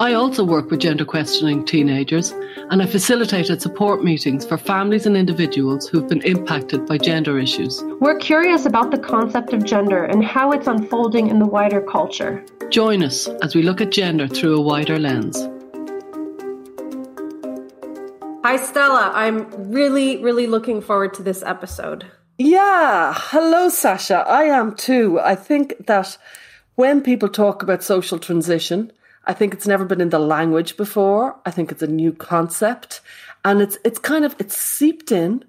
I also work with gender questioning teenagers and I facilitated support meetings for families and individuals who've been impacted by gender issues. We're curious about the concept of gender and how it's unfolding in the wider culture. Join us as we look at gender through a wider lens. Hi, Stella. I'm really, really looking forward to this episode. Yeah. Hello, Sasha. I am too. I think that when people talk about social transition, I think it's never been in the language before. I think it's a new concept and it's it's kind of it's seeped in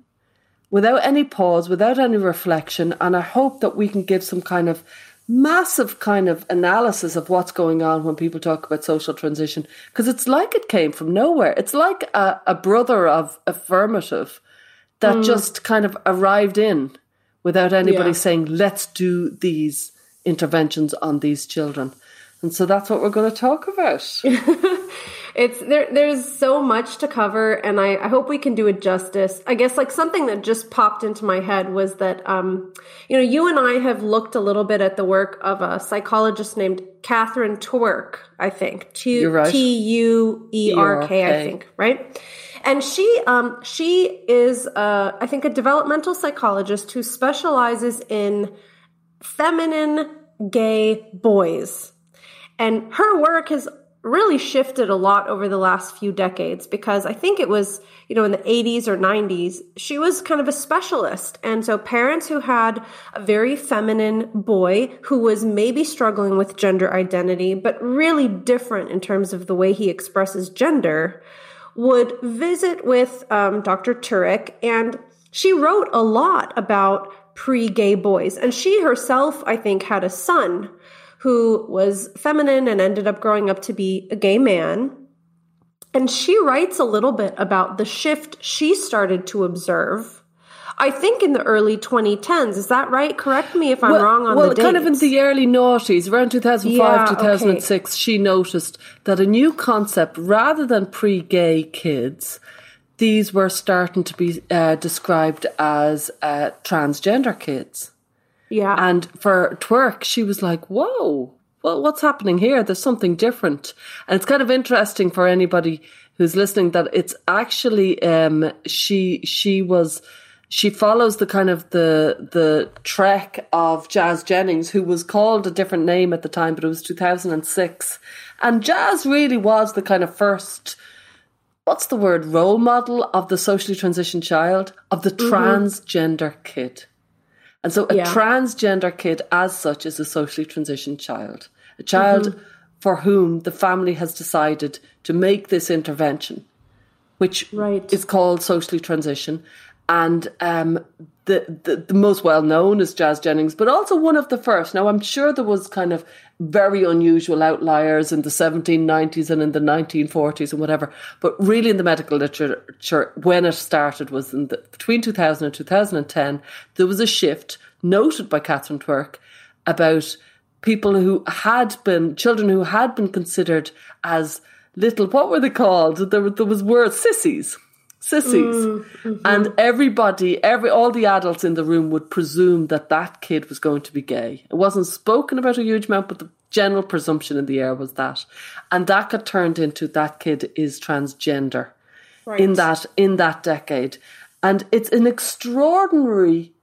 without any pause, without any reflection and I hope that we can give some kind of massive kind of analysis of what's going on when people talk about social transition because it's like it came from nowhere. It's like a, a brother of affirmative that mm. just kind of arrived in without anybody yeah. saying, let's do these interventions on these children. And so that's what we're going to talk about. it's there there's so much to cover and I, I hope we can do it justice. I guess like something that just popped into my head was that um you know you and I have looked a little bit at the work of a psychologist named Catherine Tuerk, I think. T U E R K I think, right? And she um she is uh I think a developmental psychologist who specializes in feminine gay boys and her work has really shifted a lot over the last few decades because I think it was, you know, in the 80s or 90s, she was kind of a specialist. And so parents who had a very feminine boy who was maybe struggling with gender identity, but really different in terms of the way he expresses gender, would visit with um, Dr. Tuerk. And she wrote a lot about pre gay boys. And she herself, I think, had a son who was feminine and ended up growing up to be a gay man. And she writes a little bit about the shift she started to observe. I think in the early 2010s. Is that right? Correct me if I'm well, wrong on well, the Well, kind of in the early noughties, around 2005, yeah, 2006, okay. she noticed that a new concept, rather than pre-gay kids, these were starting to be uh, described as uh, transgender kids. Yeah. And for Tuerk, she was like, whoa, well, what's happening here? There's something different. And it's kind of interesting for anybody who's listening that it's actually, um, she, she was, she follows the kind of the the trek of Jazz Jennings, who was called a different name at the time, but it was 2006. And Jazz really was the kind of first, what's the word, role model of the socially transitioned child, of the mm-hmm. transgender kid. And so a yeah. transgender kid, as such, is a socially transitioned child, a child mm-hmm. for whom the family has decided to make this intervention, which right. is called socially transition. And um, the, the, the most well known is Jazz Jennings, but also one of the first. Now, I'm sure there was kind of very unusual outliers in the 1790s and in the 1940s and whatever, but really in the medical literature, when it started was in the, between 2000 and 2010, there was a shift noted by Catherine Tuerk about people who had been, children who had been considered as little, what were they called? There, there was words, sissies sissies. Mm, mm-hmm. And everybody, every all the adults in the room would presume that that kid was going to be gay. It wasn't spoken about a huge amount, but the general presumption in the air was that. And that got turned into that kid is transgender right. in that in that decade. And it's an extraordinary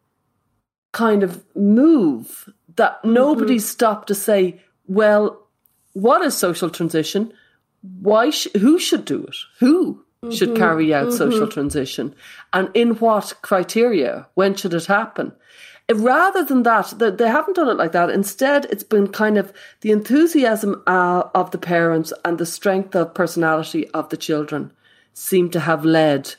kind of move that nobody mm-hmm. stopped to say, well, what is social transition? Why? Sh- who should do it? Who? Should mm-hmm. carry out mm-hmm. social transition. And in what criteria? When should it happen? Rather than that they haven't done it like that. Instead it's been kind of the enthusiasm uh, of the parents and the strength of personality of the children seem to have led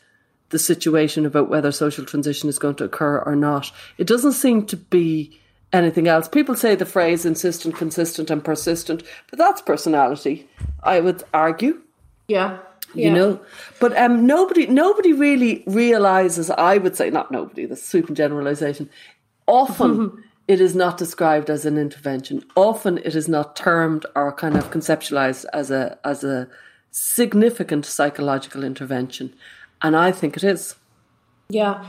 the situation about whether social transition is going to occur or not. It doesn't seem to be anything else. People say the phrase insistent consistent and persistent but that's personality i would argue. Yeah you know but um nobody nobody really realizes i would say not nobody the super generalization often it is not described as an intervention. Often it is not termed or kind of conceptualized as a as a significant psychological intervention. And I think it is. Yeah.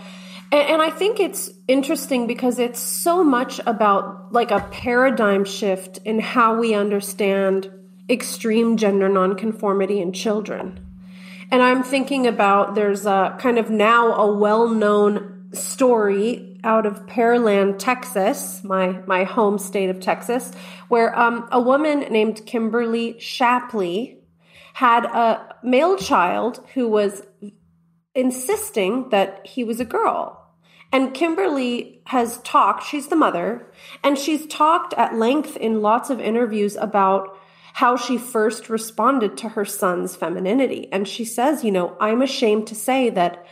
And, and I think it's interesting because it's so much about like a paradigm shift in how we understand extreme gender nonconformity in children. And I'm thinking about there's a kind of now a well known story out of Pearland, Texas, my, my home state of Texas, where um, a woman named Kimberly Shappley had a male child who was insisting that he was a girl. And Kimberly has talked, she's the mother, and she's talked at length in lots of interviews about how she first responded to her son's femininity. And she says, you know, I'm ashamed to say that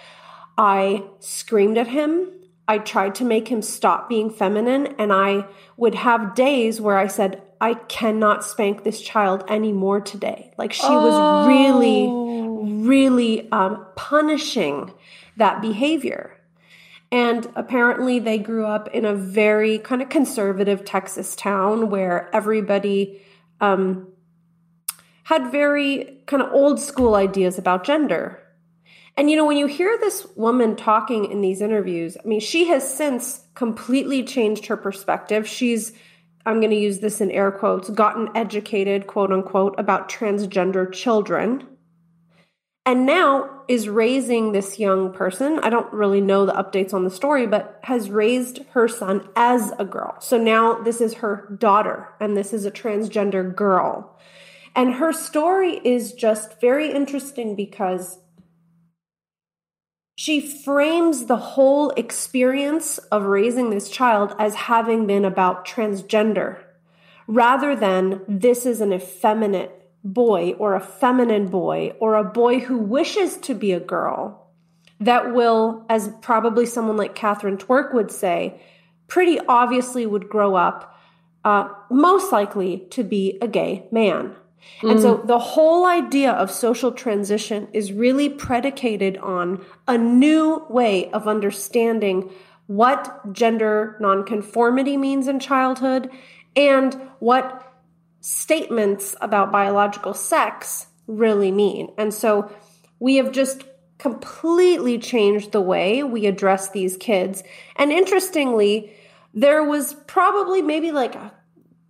I screamed at him. I tried to make him stop being feminine. And I would have days where I said, I cannot spank this child anymore today. Like she oh. was really, really um, punishing that behavior. And apparently, they grew up in a very kind of conservative Texas town where everybody um, had very kind of old school ideas about gender. And you know, when you hear this woman talking in these interviews, I mean, she has since completely changed her perspective. She's, I'm going to use this in air quotes, gotten educated, quote unquote, about transgender children and now is raising this young person. I don't really know the updates on the story, but has raised her son as a girl. So now this is her daughter, and this is a transgender girl. And her story is just very interesting because she frames the whole experience of raising this child as having been about transgender rather than this is an effeminate boy or a feminine boy or a boy who wishes to be a girl that will, as probably someone like Catherine Tuerk would say, pretty obviously would grow up uh, most likely to be a gay man. Mm. And so mm. the whole idea of social transition is really predicated on a new way of understanding what gender nonconformity means in childhood and what statements about biological sex really mean. And so we have just completely changed the way we address these kids. And interestingly, there was probably maybe like a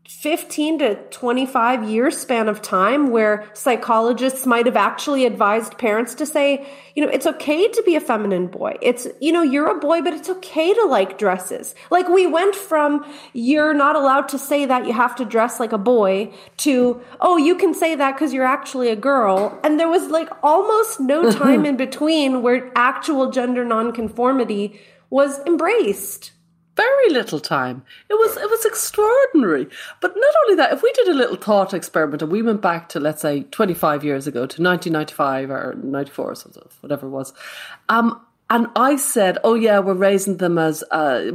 15 to 25 year span of time where psychologists might have actually advised parents to say, you know, it's okay to be a feminine boy. It's, you know, you're a boy, but it's okay to like dresses. Like we went from you're not allowed to say that you have to dress like a boy to, oh, you can say that because you're actually a girl. And there was like almost no time in between where actual gender nonconformity was embraced very little time. It was it was extraordinary. But not only that, if we did a little thought experiment and we went back to let's say twenty five years ago to nineteen ninety five or ninety four or something, whatever it was, um, and I said, "Oh yeah, we're raising them as uh,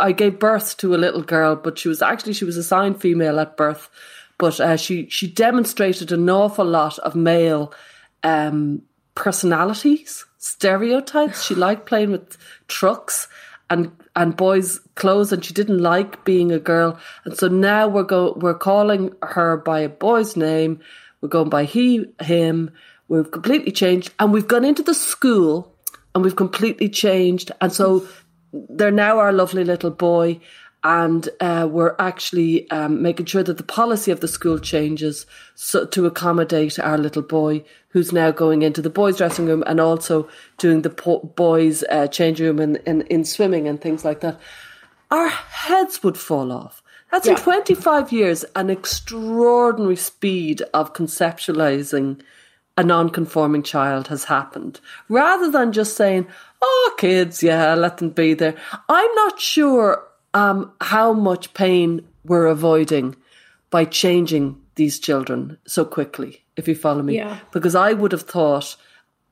I gave birth to a little girl, but she was actually she was assigned female at birth, but uh, she she demonstrated an awful lot of male um, personalities, stereotypes. She liked playing with trucks." And and boys' clothes, and she didn't like being a girl. And so now we're go we're calling her by a boy's name. We're going by he, him. We've completely changed, and we've gone into the school, and we've completely changed. And so they're now our lovely little boy, and uh, we're actually um, making sure that the policy of the school changes so, to accommodate our little boy who's now going into the boys' dressing room and also doing the po- boys' uh, change room in, in, in, swimming and things like that. Our heads would fall off. That's yeah. in 25 years an extraordinary speed of conceptualizing a non-conforming child has happened rather than just saying, oh, kids, yeah, let them be there. I'm not sure um, how much pain we're avoiding by changing these children so quickly, if you follow me. Yeah. Because I would have thought,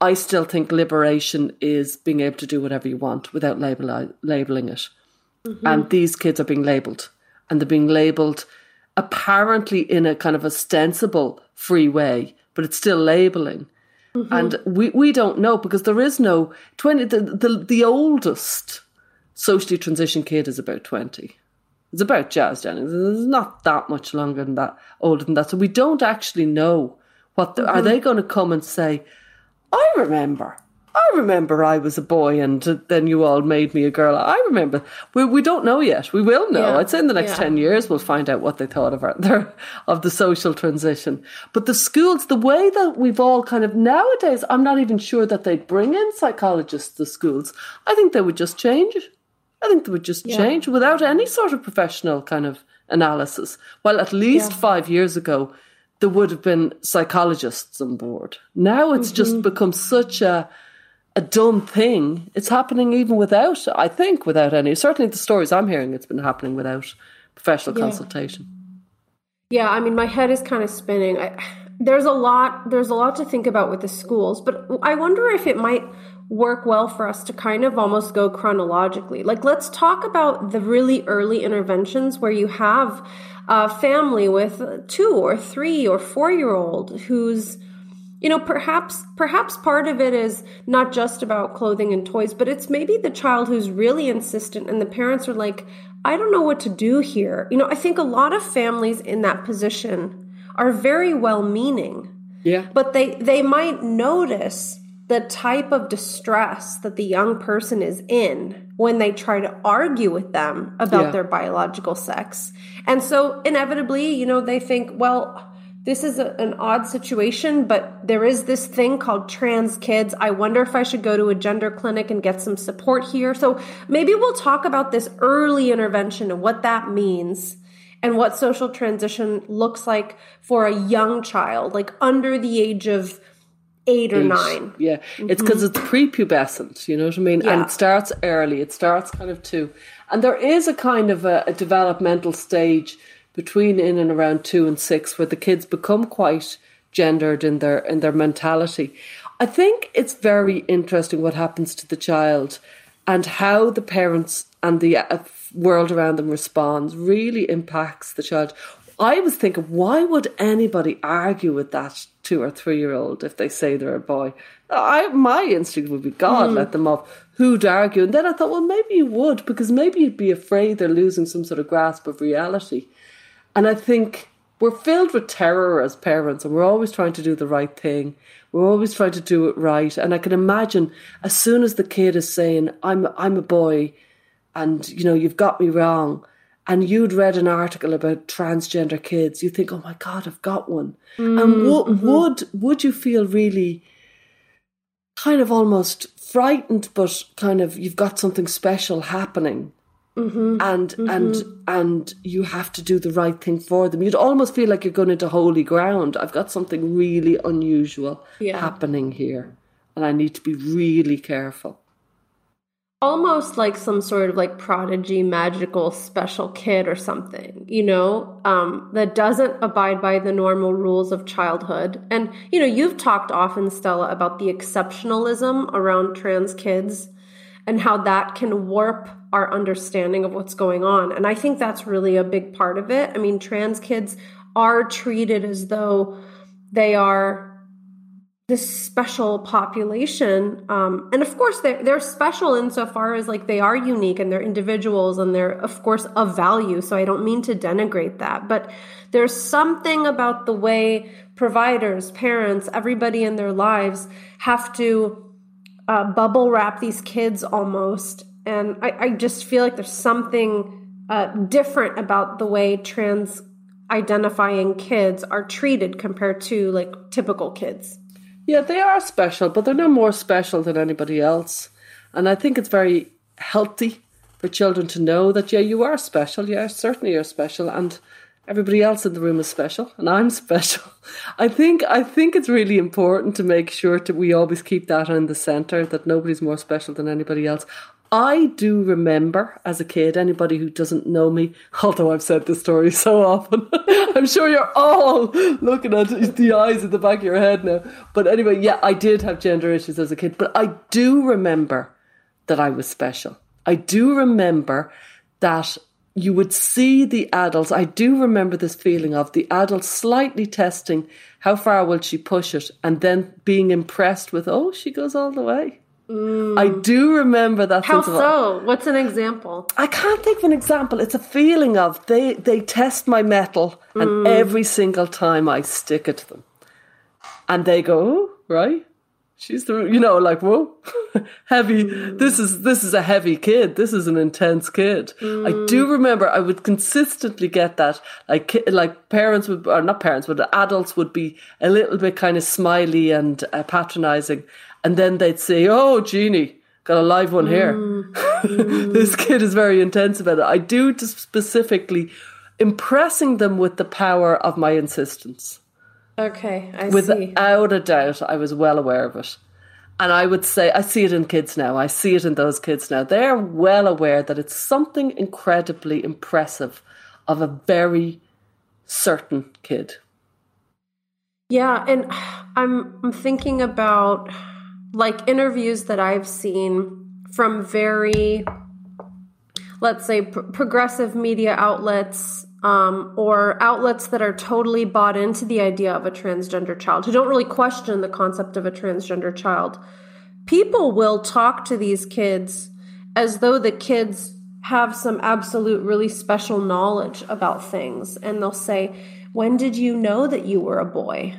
I still think liberation is being able to do whatever you want without label, labeling it. Mm-hmm. And these kids are being labeled, and they're being labeled apparently in a kind of ostensible free way, but it's still labeling. Mm-hmm. And we, we don't know because there is no 20, the, the, the oldest socially transition kid is about 20. It's about Jazz Jennings. It's not that much longer than that, older than that. So we don't actually know what the, mm-hmm. are they going to come and say. I remember. I remember I was a boy and then you all made me a girl. I remember. We, we don't know yet. We will know. Yeah. I'd say in the next yeah. 10 years we'll find out what they thought of our, their, of the social transition. But the schools, the way that we've all kind of nowadays, I'm not even sure that they'd bring in psychologists to schools. I think they would just change it. I think they would just yeah. change without any sort of professional kind of analysis. Well, at least five years ago, there would have been psychologists on board. Now it's mm-hmm. just become such a a done thing. It's happening even without, I think, without any. Certainly, the stories I'm hearing, it's been happening without professional yeah. consultation. Yeah, I mean, my head is kind of spinning. I, there's a lot. There's a lot to think about with the schools, but I wonder if it might work well for us to kind of almost go chronologically. Like, let's talk about the really early interventions where you have a family with two or three or four year old who's you know perhaps perhaps part of it is not just about clothing and toys but it's maybe the child who's really insistent and the parents are like i don't know what to do here you know i think a lot of families in that position are very well meaning yeah but they they might notice the type of distress that the young person is in when they try to argue with them about yeah. their biological sex and so inevitably you know they think well this is a, an odd situation, but there is this thing called trans kids. I wonder if I should go to a gender clinic and get some support here. So maybe we'll talk about this early intervention and what that means and what social transition looks like for a young child, like under the age of eight or nine. Yeah, mm-hmm. it's because it's prepubescent, you know what I mean? Yeah. And it starts early, it starts kind of two. And there is a kind of a, a developmental stage between in and around two and six where the kids become quite gendered in their in their mentality. I think it's very interesting what happens to the child and how the parents and the uh, world around them responds really impacts the child. I was thinking, why would anybody argue with that two or three year old if they say they're a boy? I my instinct would be God, mm. let them off. Who'd argue? And then I thought, well, maybe you would because maybe you'd be afraid they're losing some sort of grasp of reality. And I think we're filled with terror as parents and we're always trying to do the right thing. We're always trying to do it right. And I can imagine as soon as the kid is saying, I'm, I'm a boy and, you know, you've got me wrong. And you'd read an article about transgender kids, you think, oh my God, I've got one. Mm, and w- mm-hmm. would, would you feel really kind of almost frightened, but kind of you've got something special happening Mm-hmm. and mm-hmm. and and you have to do the right thing for them. You'd almost feel like you're going into holy ground. I've got something really unusual yeah. happening here, and I need to be really careful. Almost like some sort of like prodigy, magical, special kid or something, you know, um, that doesn't abide by the normal rules of childhood. And you know, you've talked often, Stella, about the exceptionalism around trans kids and how that can warp our understanding of what's going on. And I think that's really a big part of it. I mean, trans kids are treated as though they are this special population. Um, and of course, they're, they're special insofar as like they are unique and they're individuals and they're, of course, of value. So I don't mean to denigrate that. But there's something about the way providers, parents, everybody in their lives have to uh, bubble wrap these kids almost. And I, I just feel like there's something uh, different about the way trans identifying kids are treated compared to like typical kids. Yeah, they are special, but they're no more special than anybody else. And I think it's very healthy for children to know that, yeah, you are special. Yeah, certainly you're special. And everybody else in the room is special and I'm special. I think I think it's really important to make sure that we always keep that in the center that nobody's more special than anybody else. I do remember as a kid, anybody who doesn't know me, although I've said this story so often, I'm sure you're all looking at the eyes at the back of your head now. But anyway, yeah, I did have gender issues as a kid, but I do remember that I was special. I do remember that you would see the adults. I do remember this feeling of the adults slightly testing how far will she push it and then being impressed with, oh, she goes all the way. I do remember that. How so? What's an example? I can't think of an example. It's a feeling of they they test my mettle, and mm. every single time I stick it to them, and they go, oh, right. She's the you know like whoa heavy mm. this is this is a heavy kid this is an intense kid I do mm. remember I would consistently get that like like parents would or not parents but adults would be a little bit kind of smiley and uh, patronizing and then they'd say oh Jeannie got a live one here mm. Mm. this kid is very intense about it I do specifically impressing them with the power of my insistence Okay, I see. Without a doubt, I was well aware of it. And I would say, I see it in kids now. I see it in those kids now. They're well aware that it's something incredibly impressive of a very certain kid. Yeah, and I'm I'm thinking about like interviews that I've seen from very let's say pr- progressive media outlets um, or outlets that are totally bought into the idea of a transgender child who don't really question the concept of a transgender child. People will talk to these kids as though the kids have some absolute really special knowledge about things and they'll say when did you know that you were a boy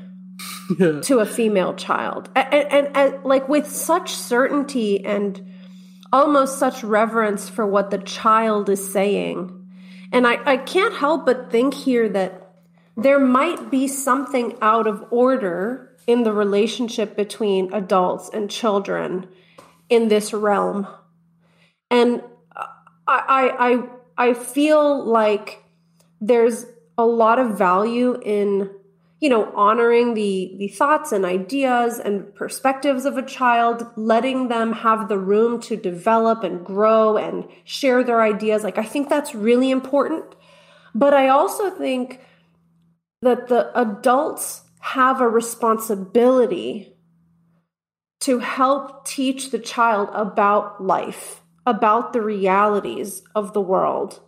to a female child and, and, and like with such certainty and almost such reverence for what the child is saying and I, I can't help but think here that there might be something out of order in the relationship between adults and children in this realm. And I, I, I feel like there's a lot of value in you know honoring the the thoughts and ideas and perspectives of a child letting them have the room to develop and grow and share their ideas. Like i think that's really important. But i also think that the adults have a responsibility to help teach the child about life about the realities of the world.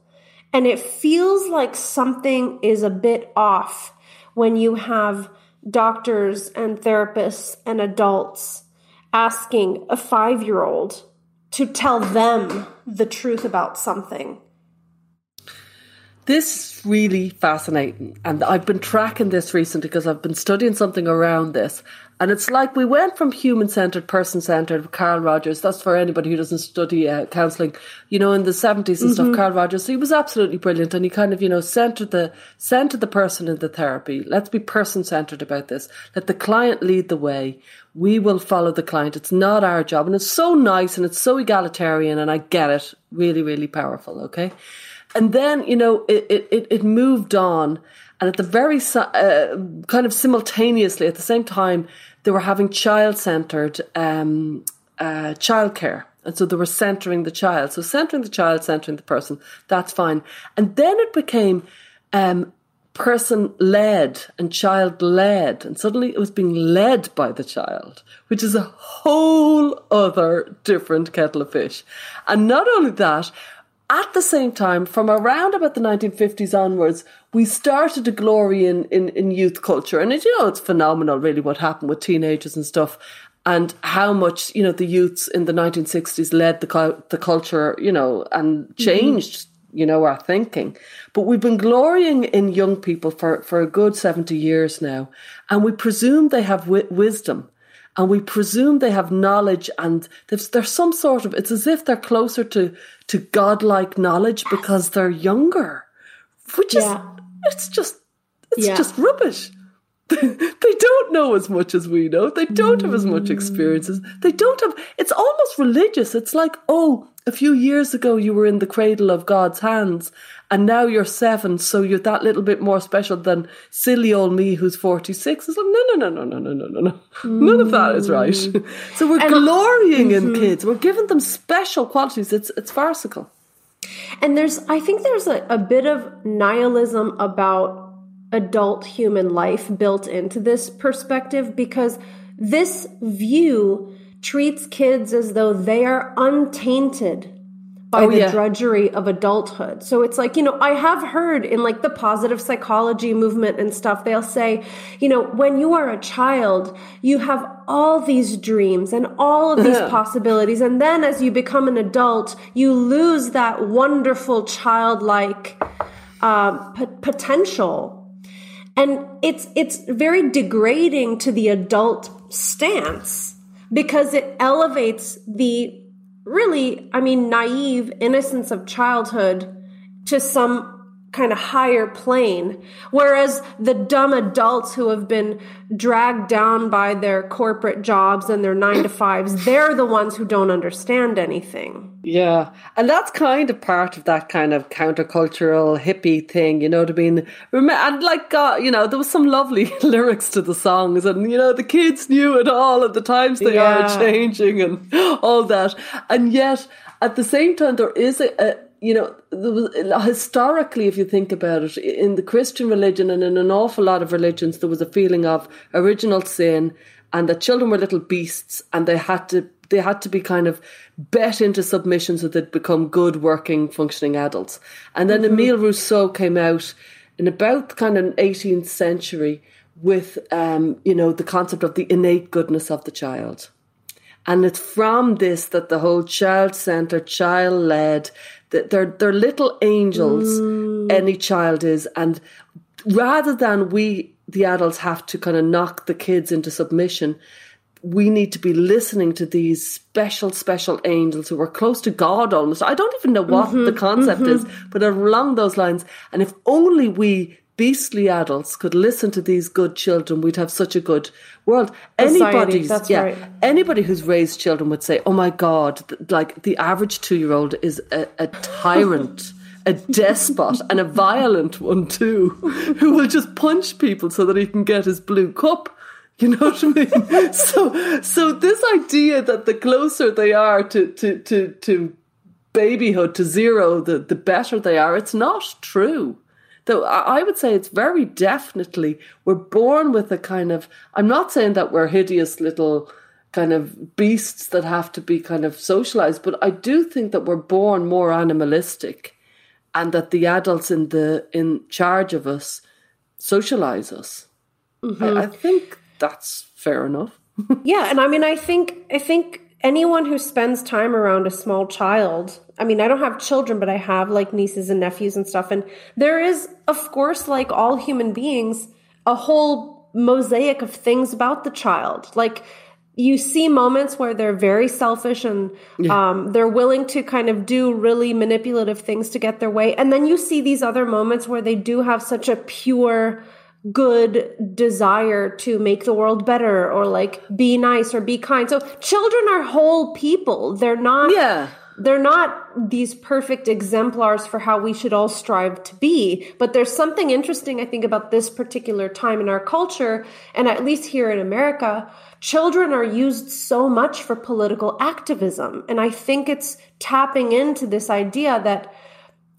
And it feels like something is a bit off when you have doctors and therapists and adults asking a five year old to tell them the truth about something. This is really fascinating. And I've been tracking this recently because I've been studying something around this. And it's like we went from human centered, person centered, Carl Rogers. That's for anybody who doesn't study uh, counseling. You know, in the 70s and mm-hmm. stuff, Carl Rogers, he was absolutely brilliant. And he kind of, you know, centered the, centered the person in the therapy. Let's be person centered about this. Let the client lead the way. We will follow the client. It's not our job. And it's so nice and it's so egalitarian. And I get it. Really, really powerful. Okay. And then, you know, it, it, it moved on. And at the very uh, kind of simultaneously, at the same time, they were having child centered um, uh, childcare. And so they were centering the child. So centering the child, centering the person, that's fine. And then it became um, person led and child led. And suddenly it was being led by the child, which is a whole other different kettle of fish. And not only that, at the same time, from around about the 1950s onwards, we started to glory in, in, in youth culture. And it, you know, it's phenomenal, really, what happened with teenagers and stuff and how much, you know, the youths in the 1960s led the, the culture, you know, and changed, mm-hmm. you know, our thinking. But we've been glorying in young people for, for a good 70 years now. And we presume they have w- wisdom and we presume they have knowledge and there's, there's some sort of it's as if they're closer to to godlike knowledge because they're younger which is yeah. it's just it's yeah. just rubbish they don't know as much as we know they don't have as much experiences they don't have it's almost religious it's like oh a few years ago you were in the cradle of god's hands and now you're seven, so you're that little bit more special than silly old me who's 46. It's like, no, no, no, no, no, no, no, no, no. Mm. None of that is right. so we're and glorying mm-hmm. in kids. We're giving them special qualities. It's, it's farcical. And there's, I think there's a, a bit of nihilism about adult human life built into this perspective because this view treats kids as though they are untainted by Oh, the yeah. drudgery of adulthood. So it's like, you know, I have heard in like the positive psychology movement and stuff, they'll say, you know, when you are a child, you have all these dreams and all of these Yeah. possibilities. And then as you become an adult, you lose that wonderful childlike uh, p- potential and it's it's very degrading to the adult stance because it elevates the really i mean naive innocence of childhood to some kind of higher plane whereas the dumb adults who have been dragged down by their corporate jobs and their 9 to 5s they're the ones who don't understand anything Yeah, and that's kind of part of that kind of countercultural hippie thing, you know what I mean? And like, God, you know, there was some lovely lyrics to the songs, and you know, the kids knew it all, and the times they Yeah. are changing, and all that. And yet, at the same time, there is a, a you know, historically, if you think about it, in the Christian religion and in an awful lot of religions, there was a feeling of original sin, and that children were little beasts, and they had to they had to be kind of bet into submission so they'd become good working functioning adults. And then emile rousseau came out in about the kind of 18th century with um, you know the concept of the innate goodness of the child. And it's from this that the whole child-centered child-led that they're, they're little angels mm. any child is and rather than we the adults have to kind of knock the kids into submission we need to be listening to these special, special angels who are close to God almost. I don't even know what the mm-hmm. concept mm-hmm. is, but along those lines. And if only we beastly adults could listen to these good children, we'd have such a good world. Anybody's, yeah, right. anybody who's raised children would say, "Oh my God!" Like the average two-year-old is a, a tyrant. A despot and a violent one too, who will just punch people so that he can get his blue cup. You know what I mean? so, so this idea that the closer they are to to to, to babyhood to zero, the the better they are, it's not true. Though I would say it's very definitely we're born with a kind of. I'm not saying that we're hideous little kind of beasts that have to be kind of socialized, but I do think that we're born more animalistic, and that the adults in the in charge of us socialize us. I, mm-hmm. I think that's fair enough. Yeah, and I mean, I think I think anyone who spends time around a small child. I mean, I don't have children, but I have like nieces and nephews and stuff, and there is, of course, like all human beings, a whole mosaic of things about the child. Like you see moments where they're very selfish and um, they're willing to kind of do really manipulative things to get their way, and then you see these other moments where they do have such a pure good desire to make the world better or like be nice or be kind. So children are whole people. They're not Yeah. they're not these perfect exemplars for how we should all strive to be. But there's something interesting I think about this particular time in our culture and at least here in America, children are used so much for political activism. And I think it's tapping into this idea that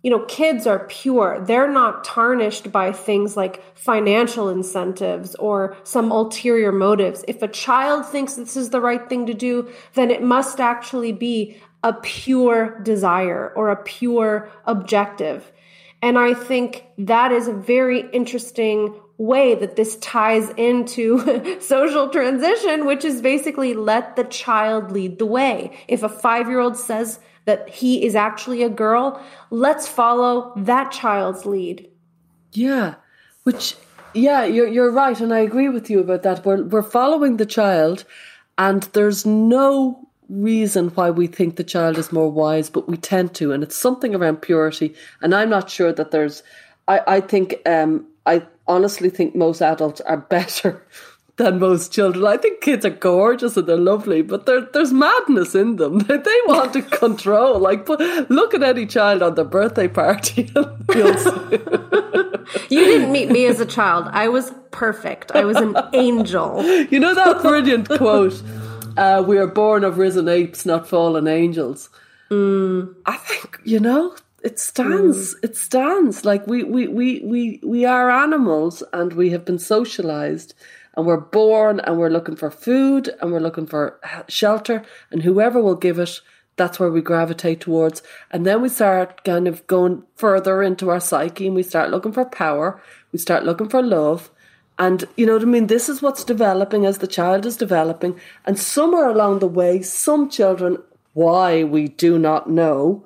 you know, kids are pure. They're not tarnished by things like financial incentives or some ulterior motives. If a child thinks this is the right thing to do, then it must actually be a pure desire or a pure objective. And I think that is a very interesting way that this ties into social transition, which is basically let the child lead the way. If a five year old says that he is actually a girl, let's follow that child's lead. Yeah, which yeah, you're you're right, and I agree with you about that. We're we're following the child, and there's no reason why we think the child is more wise, but we tend to, and it's something around purity. And I'm not sure that there's. I I think um I honestly think most adults are better than most children. I think kids are gorgeous and they're lovely, but there, there's madness in them. They, they want to control. Like, look at any child on their birthday party. You didn't meet me as a child. I was perfect. I was an angel. You know that brilliant quote? Uh, we are born of risen apes, not fallen angels. I think you know it stands. It stands like we we we we we are animals, and we have been socialized, and we're born, and we're looking for food, and we're looking for shelter, and whoever will give it, that's where we gravitate towards. And then we start kind of going further into our psyche and we start looking for power. We start looking for love. And you know what I mean? This is what's developing as the child is developing. And somewhere along the way, some children, why we do not know,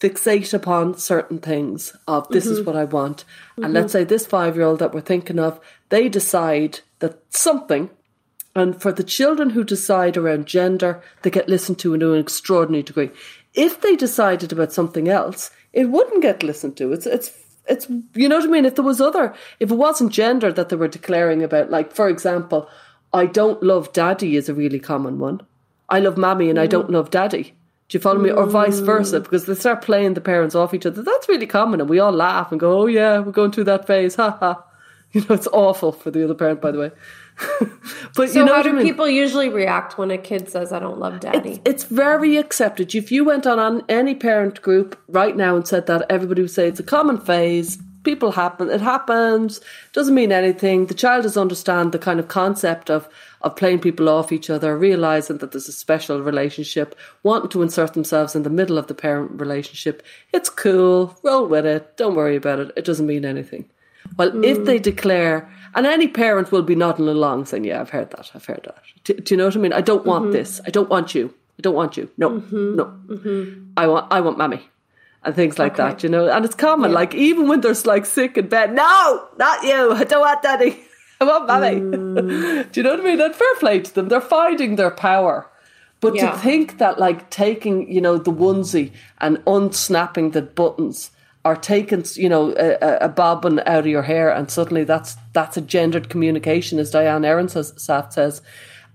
fixate upon certain things of this mm-hmm. is what I want. Mm-hmm. And let's say this five year old that we're thinking of, they decide that something and for the children who decide around gender, they get listened to to an extraordinary degree. If they decided about something else, it wouldn't get listened to. It's it's it's you know what I mean. If there was other, if it wasn't gender that they were declaring about, like for example, I don't love daddy is a really common one. I love mommy and mm. I don't love daddy. Do you follow me? Or vice versa, because they start playing the parents off each other. That's really common, and we all laugh and go, "Oh yeah, we're going through that phase." Ha ha. You know, it's awful for the other parent, by the way. but so you know how do I mean? people usually react when a kid says i don't love daddy it's, it's, very accepted. If you went on, on any parent group right now and said that everybody would say it's a common phase people happen it happens doesn't mean anything. The child does understand the kind of concept of of playing people off each other realizing that there's a special relationship wanting to insert themselves in the middle of the parent relationship. It's cool roll with it don't worry about it it doesn't mean anything well mm. if they declare and any parent will be nodding along saying, Yeah, I've heard that. I've heard that. Do, do you know what I mean? I don't want mm-hmm. this. I don't want you. I don't want you. No, mm-hmm. no. Mm-hmm. I want, I want mommy. And things like okay. that, you know. And it's common, yeah. like even when there's like sick in bed, no, not you. I don't want daddy. I want mommy. Mm. do you know what I mean? And fair play to them. They're finding their power. But yeah. to think that like taking, you know, the onesie and unsnapping the buttons or taking you know a, a, bobbin out of your hair and suddenly that's that's a gendered communication as Diane Ehrensaft says says.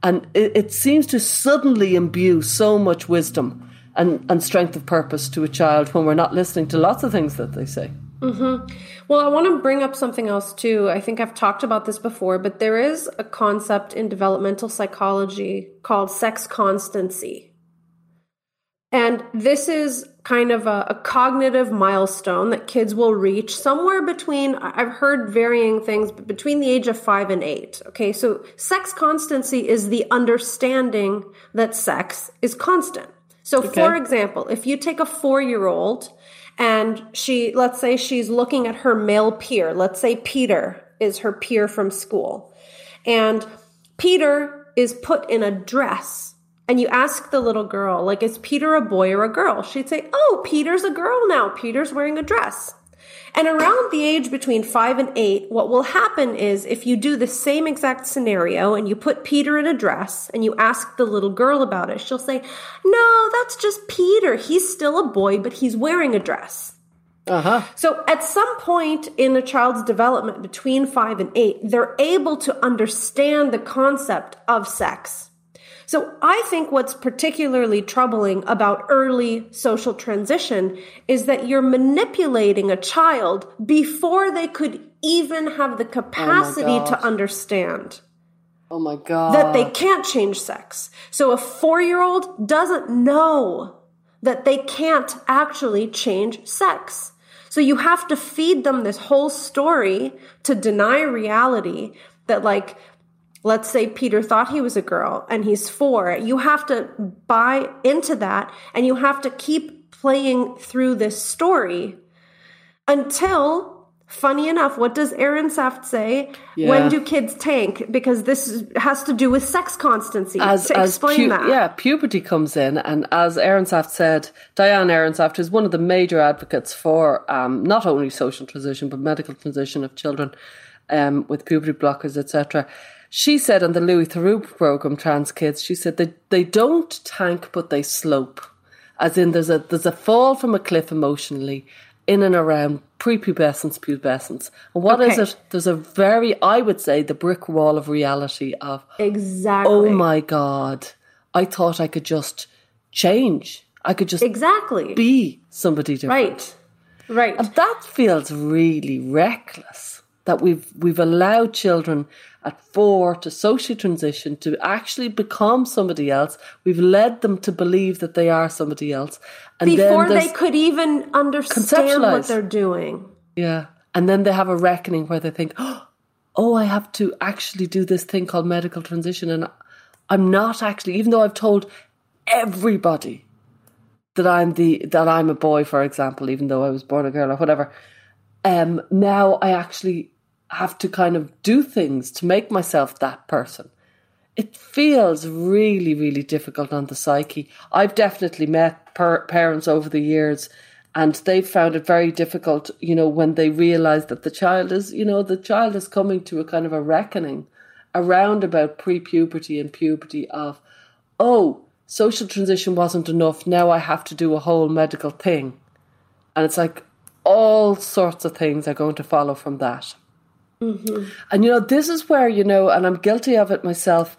And it, it, seems to suddenly imbue so much wisdom and, and strength of purpose to a child when we're not listening to lots of things that they say. Mm-hmm. well i want to bring up something else too. I think i've talked about this before but there is a concept in developmental psychology called sex constancy and this is kind of a, a, cognitive milestone that kids will reach somewhere between, I've heard varying things, but between the age of five and eight. Okay, so sex constancy is the understanding that sex is constant. So, okay. for example, if you take a four year old and she, let's say she's looking at her male peer, let's say Peter is her peer from school, and Peter is put in a dress and you ask the little girl, like, is Peter a boy or a girl? She'd say, oh, Peter's a girl now. Peter's wearing a dress. And around the age between five and eight, what will happen is if you do the same exact scenario and you put Peter in a dress and you ask the little girl about it, she'll say, no, that's just Peter. He's still a boy, but he's wearing a dress. Uh-huh. So at some point in a child's development between five and eight, they're able to understand the concept of sex. So I think what's particularly troubling about early social transition is that you're manipulating a child before they could even have the capacity oh to understand. Oh my God. That they can't change sex. So a four year old doesn't know that they can't actually change sex. So you have to feed them this whole story to deny reality that like let's say Peter thought he was a girl and he's four, you have to buy into that and you have to keep playing through this story until, funny enough, what does Ehrensaft say? Yeah. When do kids tank? Because this has to do with sex constancy. As, to explain pu- that. Yeah, puberty comes in. And as Ehrensaft said, Diane Ehrensaft is one of the major advocates for um, not only social transition, but medical transition of children um, with puberty blockers, etc she said on the Louis Theroux program, Trans Kids, she said they, they don't tank, but they slope. As in, there's a there's a fall from a cliff emotionally in and around prepubescence, pubescence. And what okay. is it? There's a very, I would say, the brick wall of reality of oh exactly. Oh my god! I thought I could just change. I could just exactly be somebody different. Right, right. And that feels really reckless. That we've we've allowed children at four to socially transition to actually become somebody else. We've led them to believe that they are somebody else. And Before they could even understand what they're doing. Yeah. And then they have a reckoning where they think, oh, I have to actually do this thing called medical transition. And I'm not actually, even though I've told everybody that I'm the that I'm a boy, for example, even though I was born a girl or whatever. Um, now I actually have to kind of do things to make myself that person. It feels really, really difficult on the psyche. I've definitely met per- parents over the years and they've found it very difficult, you know, when they realize that the child is, you know, the child is coming to a kind of a reckoning around about pre puberty and puberty of, oh, social transition wasn't enough. Now I have to do a whole medical thing. And it's like all sorts of things are going to follow from that. Mm-hmm. And you know, this is where, you know, and I'm guilty of it myself.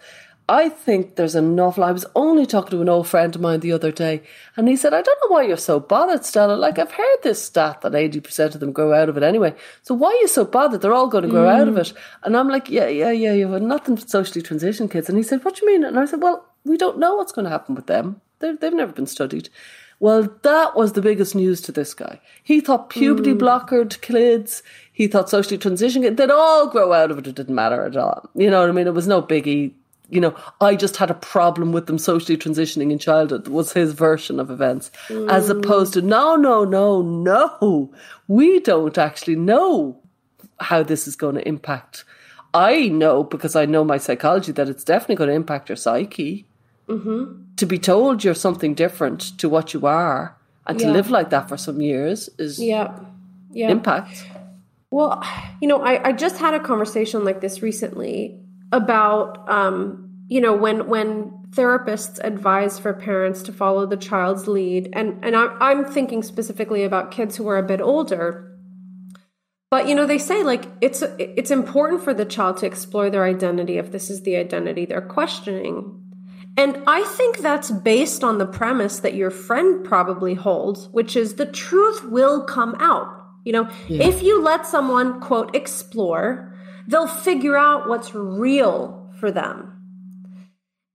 I think there's an awful. I was only talking to an old friend of mine the other day, and he said, I don't know why you're so bothered, Stella. Like, I've heard this stat that 80% of them grow out of it anyway. So why are you so bothered? They're all going to grow mm. out of mm. it. And I'm like, yeah, yeah, yeah, you have nothing for socially transition kids. And he said, what do you mean? And I said, well, we don't know what's going to happen with them. They've, they've never been studied. Well, that was the biggest news to this guy. He thought puberty mm. blockered kids, he thought socially transitioning kids, they'd all grow out of it. It didn't matter at all. You know what I mean? It was no biggie you know, I just had a problem with them socially transitioning in childhood was his version of events. Mm. As opposed to, no, no, no, no. We don't actually know how this is going to impact. I know because I know my psychology that it's definitely going to impact your psyche. Mm-hmm. To be told you're something different to what you are and yeah. to live like that for some years is yeah, yeah. impact. Well, you know, I, I just had a conversation like this recently about um, you know when when therapists advise for parents to follow the child's lead and and I, i'm thinking specifically about kids who are a bit older but you know they say like it's it's important for the child to explore their identity if this is the identity they're questioning and i think that's based on the premise that your friend probably holds which is the truth will come out you know yeah. if you let someone quote explore they'll figure out what's real for them.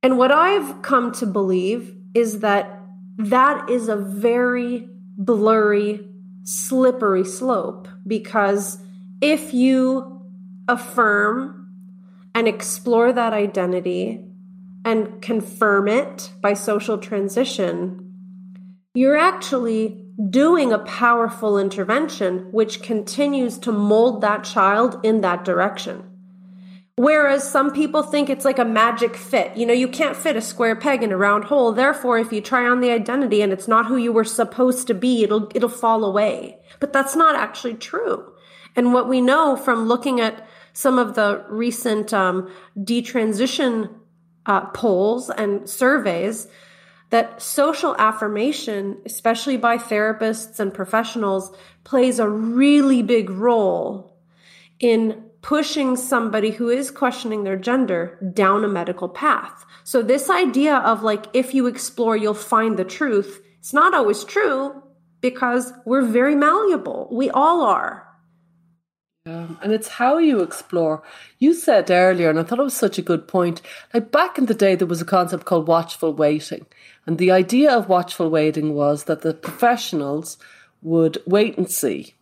And what I've come to believe is that that is a very blurry, slippery slope because if you affirm and explore that identity and confirm it by social transition, you're actually doing a powerful intervention which continues to mold that child in that direction. Whereas some people think it's like a magic fit. You know, you can't fit a square peg in a round hole. Therefore, if you try on the identity and it's not who you were supposed to be, it'll, it'll fall away. But that's not actually true. And what we know from looking at some of the recent um, detransition uh, polls and surveys that social affirmation, especially by therapists and professionals, plays a really big role in pushing somebody who is questioning their gender down a medical path. So this idea of like, if you explore, you'll find the truth. It's not always true because we're very malleable. We all are. Um, and it's how you explore. You said earlier, and I thought it was such a good point. Like back in the day, there was a concept called watchful waiting. And the idea of watchful waiting was that the professionals would wait and see.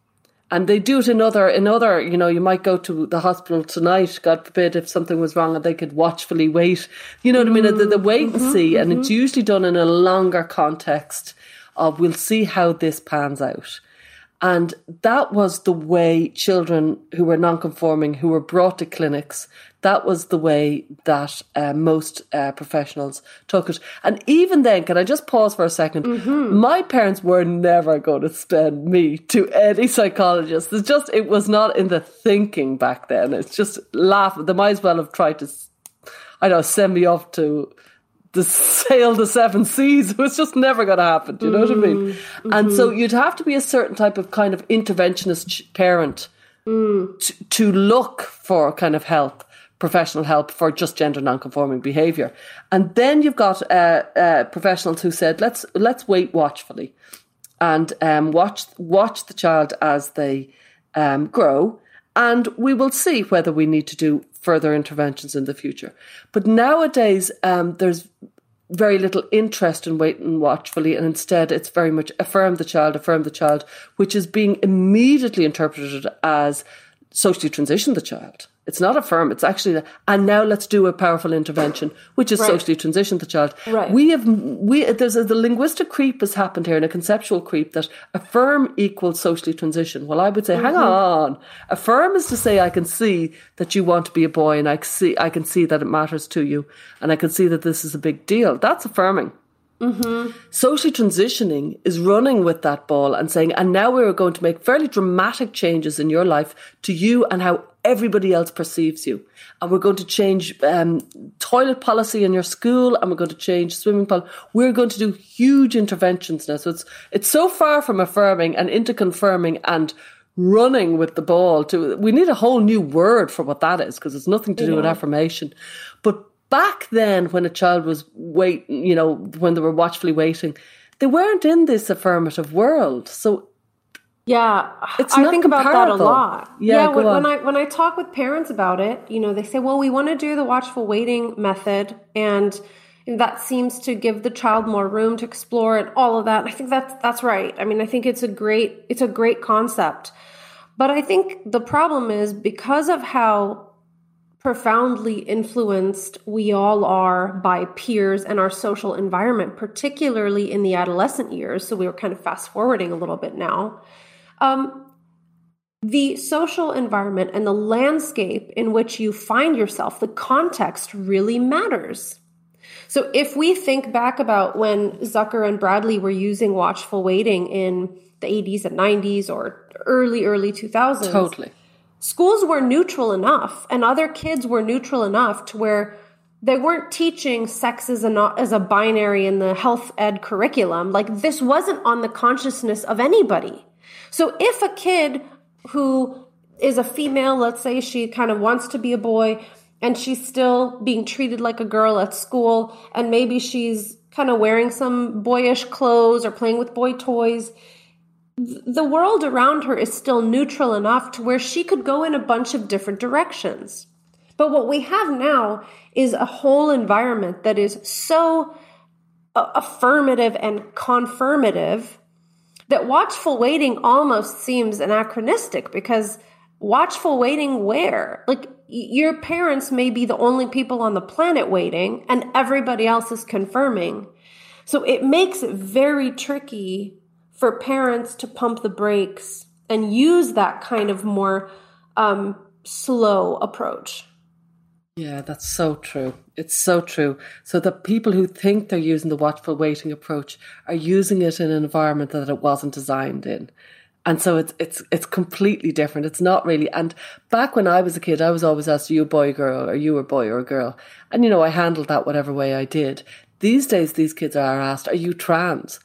And they do it in other, in other, you know, you might go to the hospital tonight, God forbid, if something was wrong and they could watchfully wait. You know what mm-hmm. I mean? The, the wait and mm-hmm, see. And mm-hmm. it's usually done in a longer context of we'll see how this pans out. And that was the way children who were non-conforming, who were brought to clinics, that was the way that uh, most uh, professionals took it. And even then, can I just pause for a 2nd mm-hmm. My parents were never going to send me to any psychologist. It's just, it was not in the thinking back then. It's just laugh. They might as well have tried to, I don't know, send me off to the sail the seven seas. It was just never going to happen. Do you know mm-hmm. what I mean? Mm-hmm. And so you'd have to be a certain type of kind of interventionist parent mm. to, to look for kind of help professional help for just gender non-conforming behaviour. And then you've got uh, uh, professionals who said, let's let's wait watchfully and um, watch watch the child as they um, grow, and we will see whether we need to do further interventions in the future. But nowadays, um, there's very little interest in waiting watchfully, and instead it's very much affirm the child, affirm the child, which is being immediately interpreted as socially transition the child. It's not affirm. It's actually, the, and now let's do a powerful intervention, which is right. socially transition the child. Right. We have, we, there's a, the linguistic creep has happened here and a conceptual creep that affirm equals socially transition. Well, I would say, mm-hmm. hang on. Affirm is to say, I can see that you want to be a boy and I see, I can see that it matters to you and I can see that this is a big deal. That's affirming. Mm-hmm. Socially transitioning is running with that ball and saying, and now we're going to make fairly dramatic changes in your life to you and how everybody else perceives you. And we're going to change um, toilet policy in your school and we're going to change swimming pool. We're going to do huge interventions now. So it's, it's so far from affirming and into confirming and running with the ball to, we need a whole new word for what that is because it's nothing to do with affirmation. But back then when a child was wait, you know, when they were watchfully waiting, they weren't in this affirmative world. So yeah, it's I think about that a lot. Yeah, yeah when, when, I when I talk with parents about it, you know, they say, "Well, we want to do the watchful waiting method, and that seems to give the child more room to explore and all of that." And I think that's that's right. I mean, I think it's a great it's a great concept, but I think the problem is because of how profoundly influenced we all are by peers and our social environment, particularly in the adolescent years. So we were kind of fast forwarding a little bit now. Um, the social environment and the landscape in which you find yourself, the context really matters. So if we think back about when Zucker and Bradley were using watchful waiting in the 80s and 90s or early, early 2000s. Totally schools were neutral enough and other kids were neutral enough to where they weren't teaching sex as a, as a binary in the health ed curriculum. Like this wasn't on the consciousness of anybody. So if a kid who is a female, let's say she kind of wants to be a boy and she's still being treated like a girl at school and maybe she's kind of wearing some boyish clothes or playing with boy toys, the world around her is still neutral enough to where she could go in a bunch of different directions. But what we have now is a whole environment that is so affirmative and confirmative that watchful waiting almost seems anachronistic because watchful waiting where? Like your parents may be the only people on the planet waiting and everybody else is confirming. So it makes it very tricky for parents to pump the brakes and use that kind of more um, slow approach. Yeah, that's so true. It's so true. So the people who think they're using the watchful waiting approach are using it in an environment that it wasn't designed in. And so it's it's it's completely different. It's not really. And back when I was a kid, I was always asked, "Are you a boy, girl? or you a boy or a girl?" And you know, I handled that whatever way I did. These days, these kids are asked, "Are you trans?"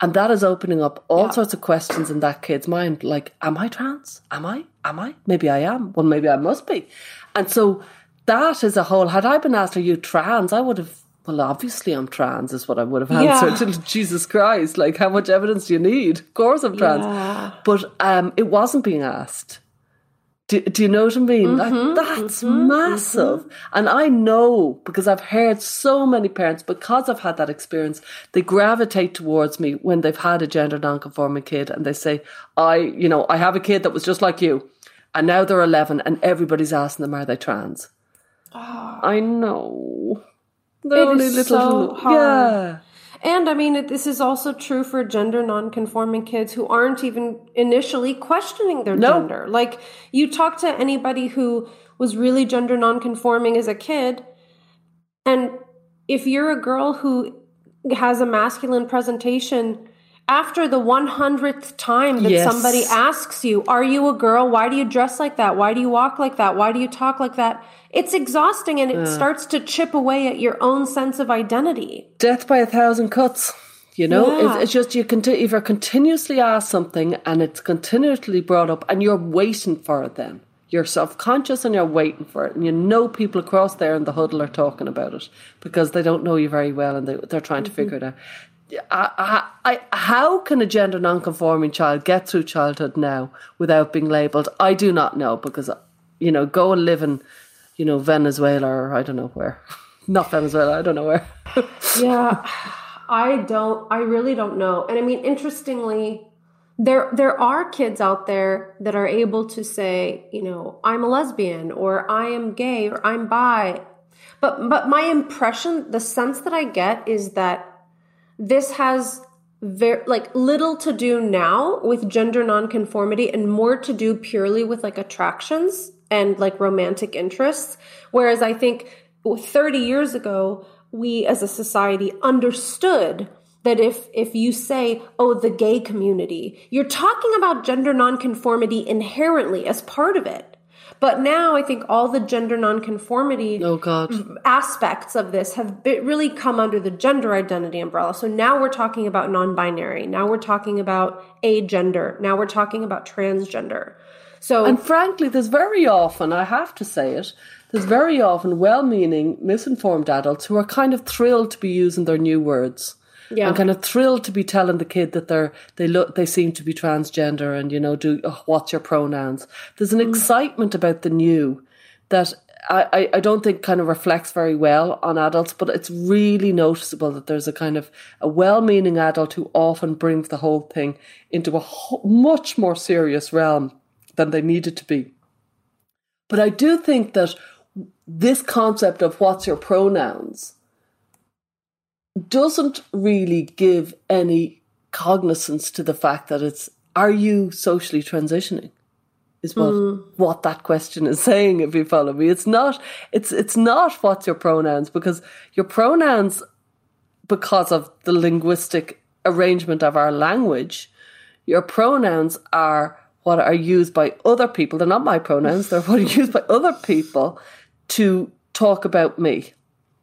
And that is opening up all yeah. sorts of questions in that kid's mind. Like, am I trans? Am I? Am I? Maybe I am. Well, maybe I must be. And so that is a whole. Had I been asked, are you trans? I would have, well, obviously I'm trans, is what I would have answered. Yeah. Jesus Christ. Like, how much evidence do you need? Of course I'm trans. Yeah. But um, it wasn't being asked. Do, do you know what I mean? Mm-hmm, that's mm-hmm, massive. Mm-hmm. And I know because I've heard so many parents, because I've had that experience, they gravitate towards me when they've had a gender nonconforming kid and they say, I, you know, I have a kid that was just like you. And now they're 11 and everybody's asking them, are they trans? Oh. I know. It only little, so hard. Yeah. And I mean, this is also true for gender nonconforming kids who aren't even initially questioning their nope. gender. Like, you talk to anybody who was really gender nonconforming as a kid, and if you're a girl who has a masculine presentation, after the 100th time that yes. somebody asks you, Are you a girl? Why do you dress like that? Why do you walk like that? Why do you talk like that? It's exhausting and it uh, starts to chip away at your own sense of identity. Death by a thousand cuts. You know, yeah. it's, it's, just you continue if you're continuously asked something and it's continuously brought up and you're waiting for it then. You're self conscious and you're waiting for it. And you know people across there in the huddle are talking about it because they don't know you very well and they, they're trying to mm-hmm. figure it out. I, I, how can a gender non-conforming child get through childhood now without being labelled? I do not know because, you know, go and live in, you know, Venezuela or I don't know where, not Venezuela, I don't know where. yeah, I don't, I really don't know. And I mean, interestingly, there there are kids out there that are able to say, you know, I'm a lesbian or I am gay or I'm bi. But but my impression, the sense that I get is that this has very like little to do now with gender nonconformity and more to do purely with like attractions and like romantic interests. Whereas I think 30 years ago, we as a society understood that if if you say oh the gay community you're talking about gender nonconformity inherently as part of it but now i think all the gender nonconformity oh god. aspects of this have really come under the gender identity umbrella. So now we're talking about non-binary. Now we're talking about agender now we're talking about transgender. So and frankly there's very often i have to say it there's very often well-meaning misinformed adults who are kind of thrilled to be using their new words yeah. I'm kind of thrilled to be telling the kid that they're they look they seem to be transgender and you know do oh, what's your pronouns. There's an mm. excitement about the new that I, I don't think kind of reflects very well on adults, but it's really noticeable that there's a kind of a well-meaning adult who often brings the whole thing into a ho- much more serious realm than they needed to be. But I do think that this concept of what's your pronouns doesn't really give any cognizance to the fact that it's are you socially transitioning? Is what mm. what that question is saying if you follow me. It's not it's it's not what's your pronouns because your pronouns because of the linguistic arrangement of our language your pronouns are what are used by other people. They're not my pronouns they're what are used by other people to talk about me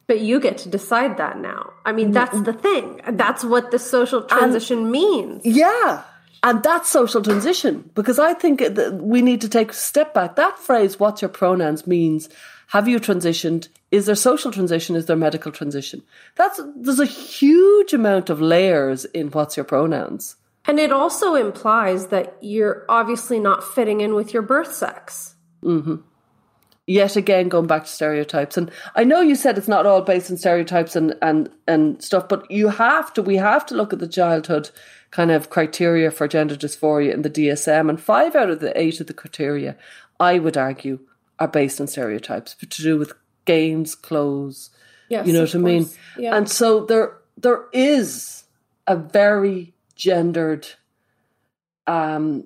but you get to decide that now. I mean, that's the thing. That's what the social transition and, means. Yeah. And that's social transition because I think we need to take a step back. That phrase, what's your pronouns, means have you transitioned? Is there social transition? Is there medical transition? That's there's a huge amount of layers in what's your pronouns. And it also implies that you're obviously not fitting in with your birth sex. Mm-hmm yet again going back to stereotypes. And i know you said it's not all based on stereotypes and and and stuff but you have to we have to look at the childhood kind of criteria for gender dysphoria in the dsm and five out of the eight of the criteria i would argue are based on stereotypes to do with games clothes yes, you know what i mean? yeah. and so there there is a very gendered um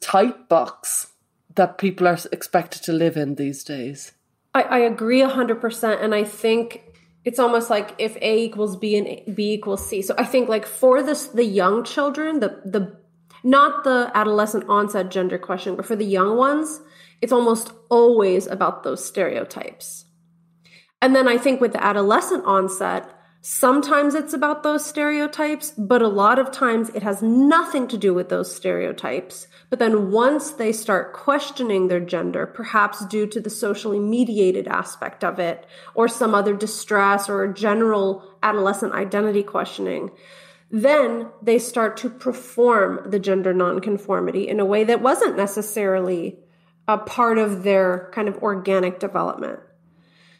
type box that people are expected to live in these days. I, I agree 100%. And I think it's almost like if A equals B and B equals C. So I think like for this, the young children, the, the, not the adolescent onset gender question, but for the young ones, it's almost always about those stereotypes. And then I think with the adolescent onset, Sometimes it's about those stereotypes, but a lot of times it has nothing to do with those stereotypes. But then once they start questioning their gender, perhaps due to the socially mediated aspect of it, or some other distress or general adolescent identity questioning, then they start to perform the gender nonconformity in a way that wasn't necessarily a part of their kind of organic development.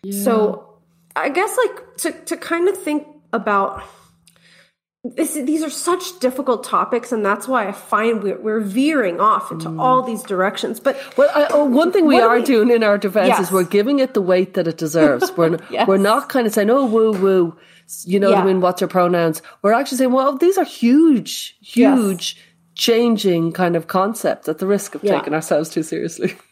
Yeah. So I guess like to to kind of think about this, these are such difficult topics, and that's why I find we're, we're veering off into mm. all these directions. But well, I, oh, one thing we are we, doing in our defense yes. is we're giving it the weight that it deserves. We're yes. we're not kind of saying, "Oh, woo woo," you know yeah. what I mean? What's your pronouns? We're actually saying, "Well, these are huge, huge." Yes. Changing kind of concepts at the risk of yeah. taking ourselves too seriously.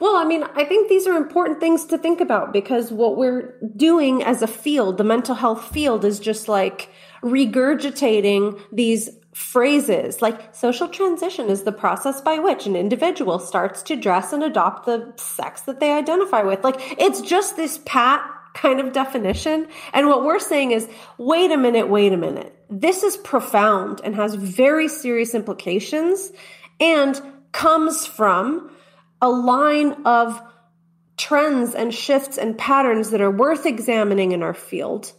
Well, I mean, I think these are important things to think about because what we're doing as a field, the mental health field, is just like regurgitating these phrases like social transition is the process by which an individual starts to dress and adopt the sex that they identify with. Like, it's just this pat kind of definition. And what we're saying is, wait a minute, wait a minute. This is profound and has very serious implications and comes from a line of trends and shifts and patterns that are worth examining in our field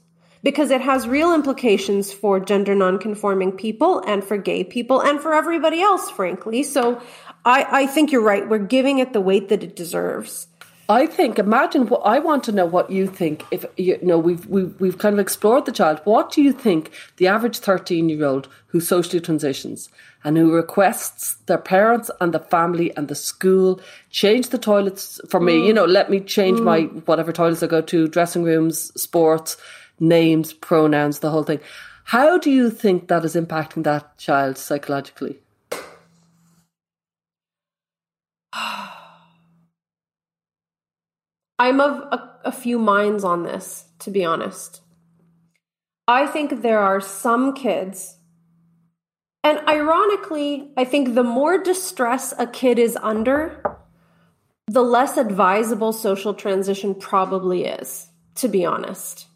because it has real implications for gender nonconforming people and for gay people and for everybody else, frankly. So I, I think you're right. We're giving it the weight that it deserves. I think. Imagine what I want to know. What you think? If you know, we've we've we've kind of explored the child. What do you think the average thirteen-year-old who socially transitions and who requests their parents and the family and the school change the toilets for me? Mm. You know, let me change my whatever toilets I go to, dressing rooms, sports, names, pronouns, the whole thing. How do you think that is impacting that child psychologically? I'm of a, a few minds on this, to be honest. I think there are some kids, and ironically, I think the more distress a kid is under, the less advisable social transition probably is, to be honest.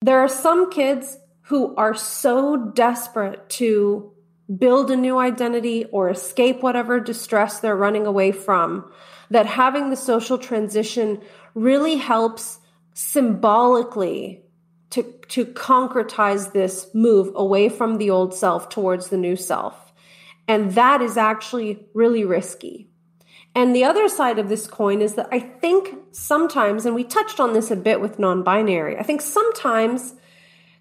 There are some kids who are so desperate to build a new identity or escape whatever distress they're running away from that having the social transition really helps symbolically to, to concretize this move away from the old self towards the new self. And that is actually really risky. And the other side of this coin is that I think sometimes, and we touched on this a bit with non binary, I think sometimes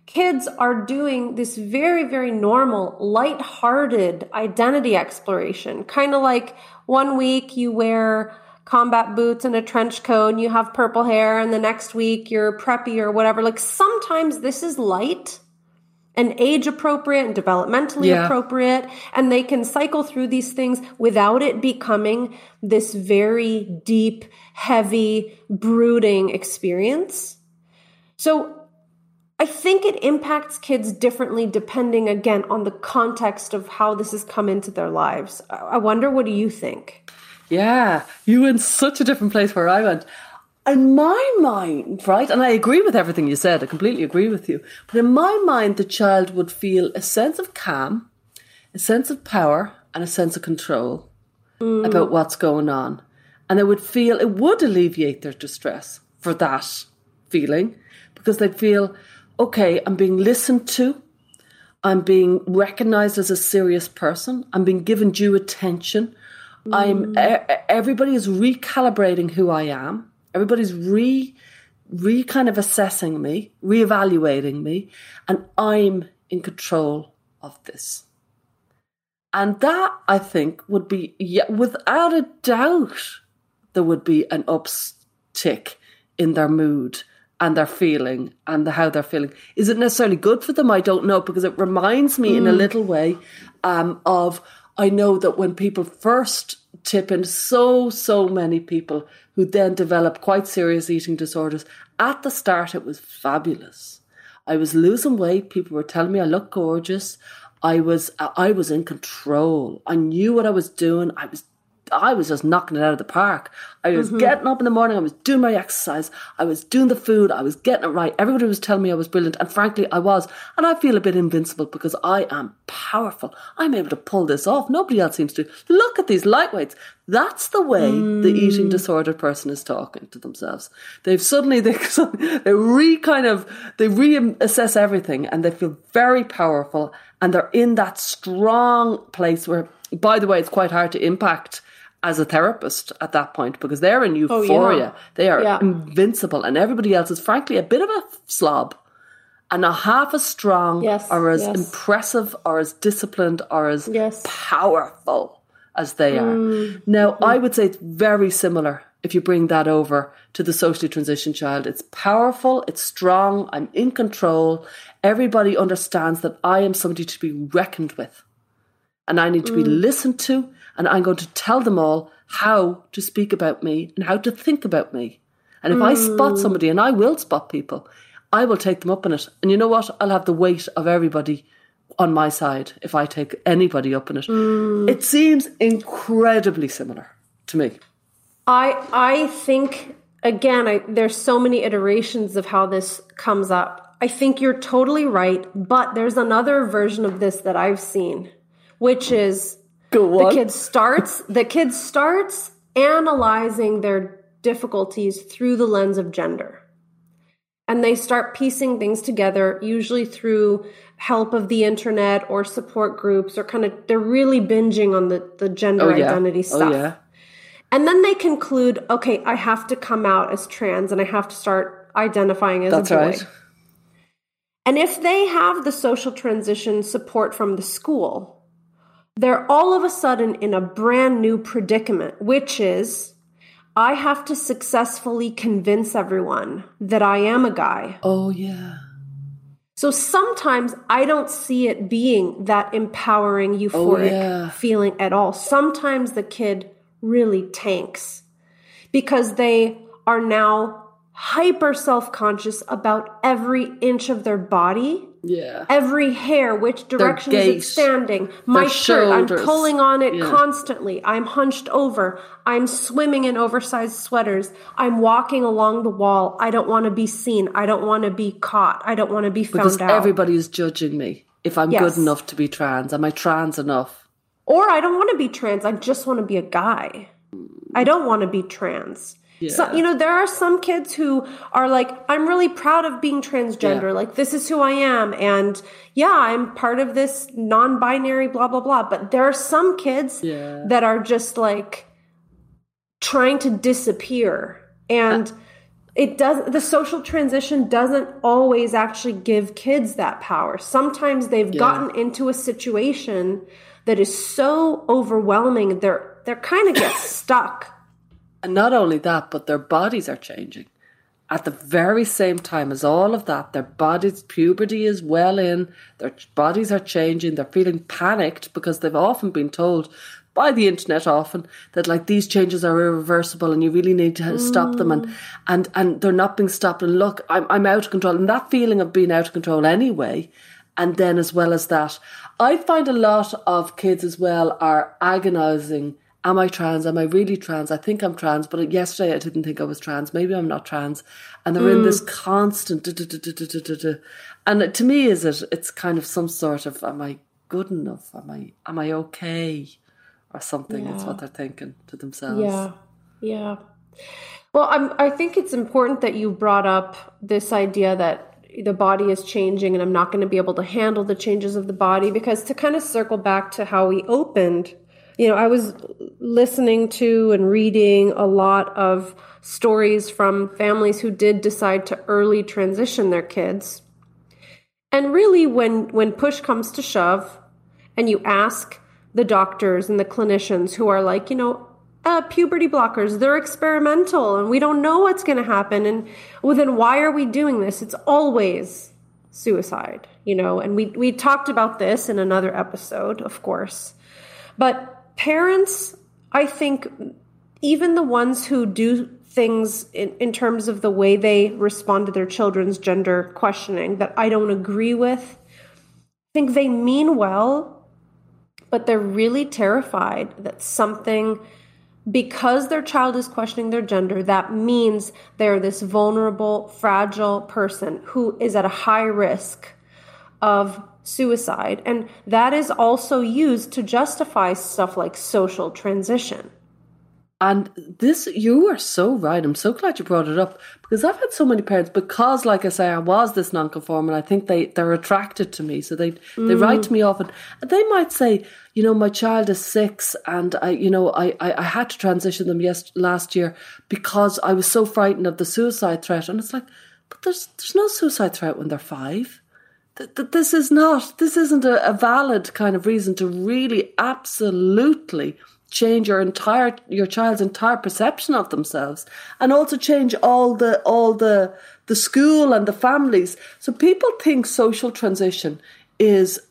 kids are doing this very, very normal, light-hearted identity exploration. Kind of like one week you wear combat boots and a trench coat and you have purple hair, and the next week you're preppy or whatever. Like sometimes this is light and age appropriate and developmentally Yeah. appropriate, and they can cycle through these things without it becoming this very deep, heavy, brooding experience. So I think it impacts kids differently depending again on the context of how this has come into their lives. I I wonder what do you think? Yeah, you went such a different place where I went. In my mind, right, and I agree with everything you said, I completely agree with you. But in my mind, the child would feel a sense of calm, a sense of power, and a sense of control mm. about what's going on. And they would feel it would alleviate their distress for that feeling because they'd feel, okay, I'm being listened to, I'm being recognized as a serious person, I'm being given due attention. I'm e- everybody is recalibrating who I am. Everybody's re re kind of assessing me, reevaluating me, and I'm in control of this. And that I think would be yeah, without a doubt there would be an uptick in their mood and their feeling and the, how they're feeling. Is it necessarily good for them? I don't know because it reminds me in a little way um, of I know that when people first tip in, so so many people who then develop quite serious eating disorders. At the start, it was fabulous. I was losing weight. People were telling me I looked gorgeous. I was I was in control. I knew what I was doing. I was I was just knocking it out of the park. I was mm-hmm. getting up in the morning. I was doing my exercise. I was doing the food. I was getting it right. Everybody was telling me I was brilliant, and frankly, I was. And I feel a bit invincible because I am powerful. I'm able to pull this off. Nobody else seems to. Look at these lightweights. That's the way the eating mm. disordered person is talking to themselves. They've suddenly they they re kind of they reassess everything, and they feel very powerful, and they're in that strong place where. By the way, it's quite hard to impact as a therapist at that point because they're in oh, euphoria. They are Yeah. invincible, and everybody else is frankly a bit of a slob and not half as strong Yes, or as yes. impressive or as disciplined or as Yes. powerful as they are. Mm. Now, mm-hmm. I would say it's very similar if you bring that over to the socially transitioned child. It's powerful, it's strong, I'm in control. Everybody understands that I am somebody to be reckoned with and I need to be mm. listened to, and I'm going to tell them all how to speak about me and how to think about me. And if I spot hmm. somebody, and I will spot people, I will take them up on it. And you know what? I'll have the weight of everybody on my side if I take anybody up on it. Hmm. It seems incredibly similar to me. I I think again, I, there's so many iterations of how this comes up. I think you're totally right, but there's another version of this that I've seen, which is Go the on. kid starts the kid starts analyzing their difficulties through the lens of gender. And they start piecing things together, usually through help of the internet or support groups, or kind of they're really binging on the, the gender Oh, yeah. identity Oh, stuff. yeah. And then they conclude, okay, I have to come out as trans and I have to start identifying as That's a boy. right. And if they have the social transition support from the school, they're all of a sudden in a brand new predicament, which is I have to successfully convince everyone that I am a guy. Oh, yeah. So sometimes I don't see it being that empowering, oh, euphoric yeah. feeling at all. Sometimes the kid really tanks because they are now hyper self conscious about every inch of their body, Yeah. every hair, which direction is it standing, my shirt, I'm pulling on it Yeah. constantly, I'm hunched over, I'm swimming in oversized sweaters, I'm walking along the wall, I don't want to be seen, I don't want to be caught, I don't want to be found Because out. everybody is judging me if I'm Yes. good enough to be trans. Am I trans enough? Or I don't want to be trans. I just want to be a guy. I don't want to be trans. So, you know, there are some kids who are like, I'm really proud of being transgender. Yeah. Like, this is who I am. And yeah, I'm part of this non binary, blah, blah, blah. But there are some kids Yeah. that are just like trying to disappear. And uh, it does, the social transition doesn't always actually give kids that power. Sometimes they've gotten into a situation that is so overwhelming, they're, they're kind of get stuck. And not only that, but their bodies are changing. At the very same time as all of that, their bodies, puberty is well in, their bodies are changing, they're feeling panicked because they've often been told by the internet often that like these changes are irreversible and you really need to stop them and mm. and and they're not being stopped. And look I'm I'm out of control. And that feeling of being out of control anyway. And then as well as that I find a lot of kids as well are agonizing am I trans? Am I really trans? I think I'm trans, but yesterday I didn't think I was trans. Maybe I'm not trans. And they're mm. in this constant. And to me, is it? It's kind of some sort of, am I good enough? Am I am I okay? Or something. Yeah. It's what they're thinking to themselves. Yeah, yeah. Well, I'm, I think it's important that you brought up this idea that the body is changing and I'm not going to be able to handle the changes of the body because to kind of circle back to how we opened you know, I was listening to and reading a lot of stories from families who did decide to early transition their kids. And really when when push comes to shove and you ask the doctors and the clinicians who are like, you know, uh, puberty blockers, they're experimental and we don't know what's going to happen. And well, then why are we doing this? It's always suicide, you know, and we, we talked about this in another episode, of course. But parents, I think, even the ones who do things in, in terms of the way they respond to their children's gender questioning that I don't agree with, I think they mean well, but they're really terrified that something because their child is questioning their gender, that means they're this vulnerable, fragile person who is at a high risk of suicide. And that is also used to justify stuff like social transition. And this, you are so right. I'm so glad you brought it up because I've had so many parents because, like I say, I was this nonconforming. I think they they're attracted to me, so they they mm. write to me often, and they might say, you know, my child is six, and I, you know, I I, I had to transition them yes last year because I was so frightened of the suicide threat, and it's like, but there's there's no suicide threat when they're five. Th- th- This is not. This isn't a, a valid kind of reason to really absolutely change your entire your child's entire perception of themselves and also change all the all the the school and the families so people think social transition is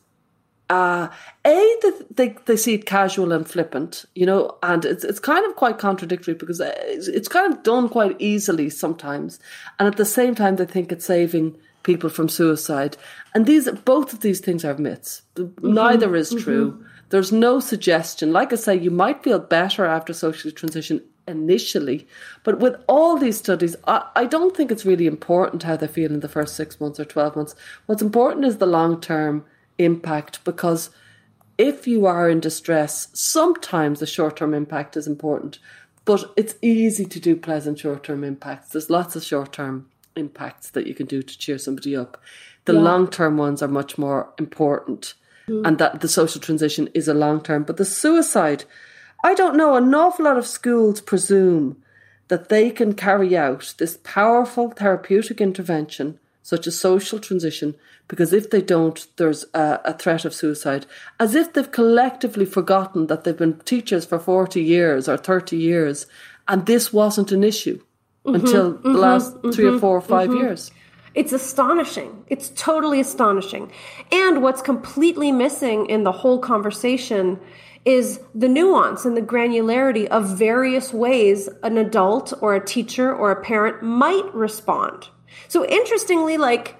uh a they, they, they see it casual and flippant you know and it's it's kind of quite contradictory because it's, it's kind of done quite easily sometimes and at the same time they think it's saving people from suicide and these both of these things are myths mm-hmm. neither is mm-hmm. true there's no suggestion. Like I say, you might feel better after social transition initially, but with all these studies, I, I don't think it's really important how they feel in the first six months or 12 months. What's important is the long term impact because if you are in distress, sometimes the short term impact is important, but it's easy to do pleasant short term impacts. There's lots of short term impacts that you can do to cheer somebody up. The long term ones are much more important mm-hmm. and that the social transition is a long term. But the suicide, I don't know, an awful lot of schools presume that they can carry out this powerful therapeutic intervention, such as social transition, because if they don't, there's a, a, threat of suicide, as if they've collectively forgotten that they've been teachers for 40 years or 30 years, and this wasn't an issue mm-hmm, until mm-hmm, the last mm-hmm, 3 or 4 or 5 mm-hmm. years. It's astonishing. It's totally astonishing. And what's completely missing in the whole conversation is the nuance and the granularity of various ways an adult or a teacher or a parent might respond. So interestingly, like,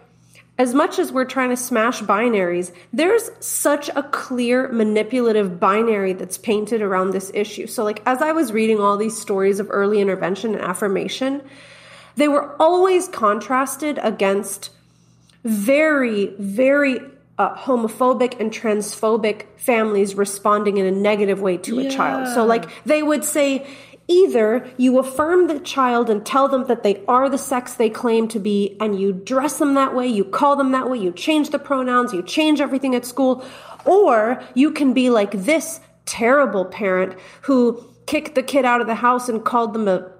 as much as we're trying to smash binaries, there's such a clear manipulative binary that's painted around this issue. So, like, as I was reading all these stories of early intervention and affirmation, they were always contrasted against very, very uh, homophobic and transphobic families responding in a negative way to yeah. a child. So, like, they would say, Either you affirm the child and tell them that they are the sex they claim to be, and you dress them that way, you call them that way, you change the pronouns, you change everything at school, or you can be like this terrible parent who kicked the kid out of the house and called them a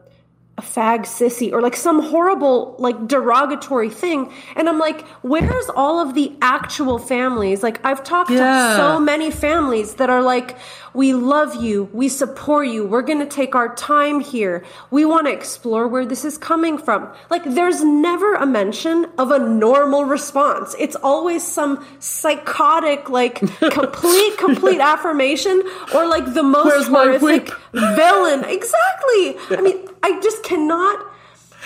a fag sissy or like some horrible like derogatory thing and i'm like where's all of the actual families like i've talked yeah. to so many families that are like we love you. We support you. We're going to take our time here. We want to explore where this is coming from. Like, there's never a mention of a normal response. It's always some psychotic, like, complete, complete affirmation or like the most Where's horrific villain. Exactly. I mean, I just cannot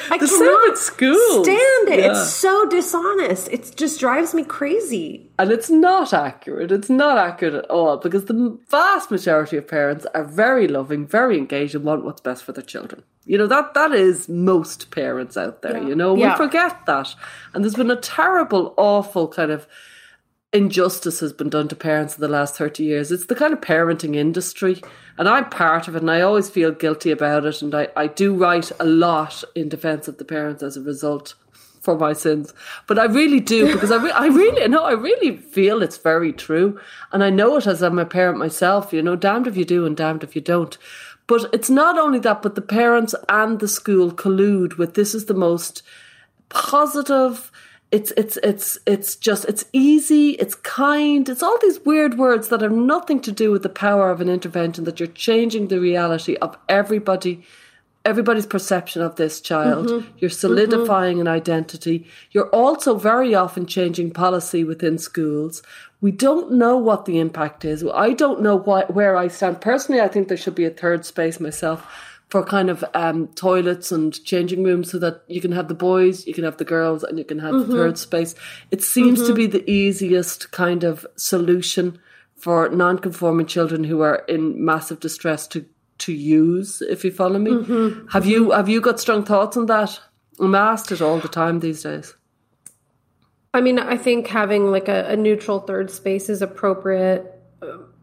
I the cannot schools. stand it. Yeah. It's so dishonest. It just drives me crazy. And it's not accurate. It's not accurate at all because the vast majority of parents are very loving, very engaged, and want what's best for their children. You know, that that is most parents out there, yeah. you know. Yeah. We forget that. And there's been a terrible, awful kind of injustice has been done to parents in the last 30 years. It's the kind of parenting industry, and I'm part of it, and I always feel guilty about it. And I, I do write a lot in defense of the parents as a result for my sins. But I really do, because I, re- I really, no, I really feel it's very true. And I know it as I'm a parent myself, you know, damned if you do and damned if you don't. But it's not only that, but the parents and the school collude with this is the most positive, it's it's it's it's just it's easy it's kind it's all these weird words that have nothing to do with the power of an intervention that you're changing the reality of everybody everybody's perception of this child. Mm-hmm. you're solidifying mm-hmm. an identity. You're also very often changing policy within schools. We don't know what the impact is. I don't know where i stand. Personally i think there should be a third space myself for kind of um, toilets and changing rooms so that you can have the boys, you can have the girls, and you can have mm-hmm. the third space. It seems mm-hmm. to be the easiest kind of solution for non-conforming children who are in massive distress to to use. If you follow me, mm-hmm. have you have you got strong thoughts on that? I'm asked it all the time these days. I mean, I think having like a, a neutral third space is appropriate.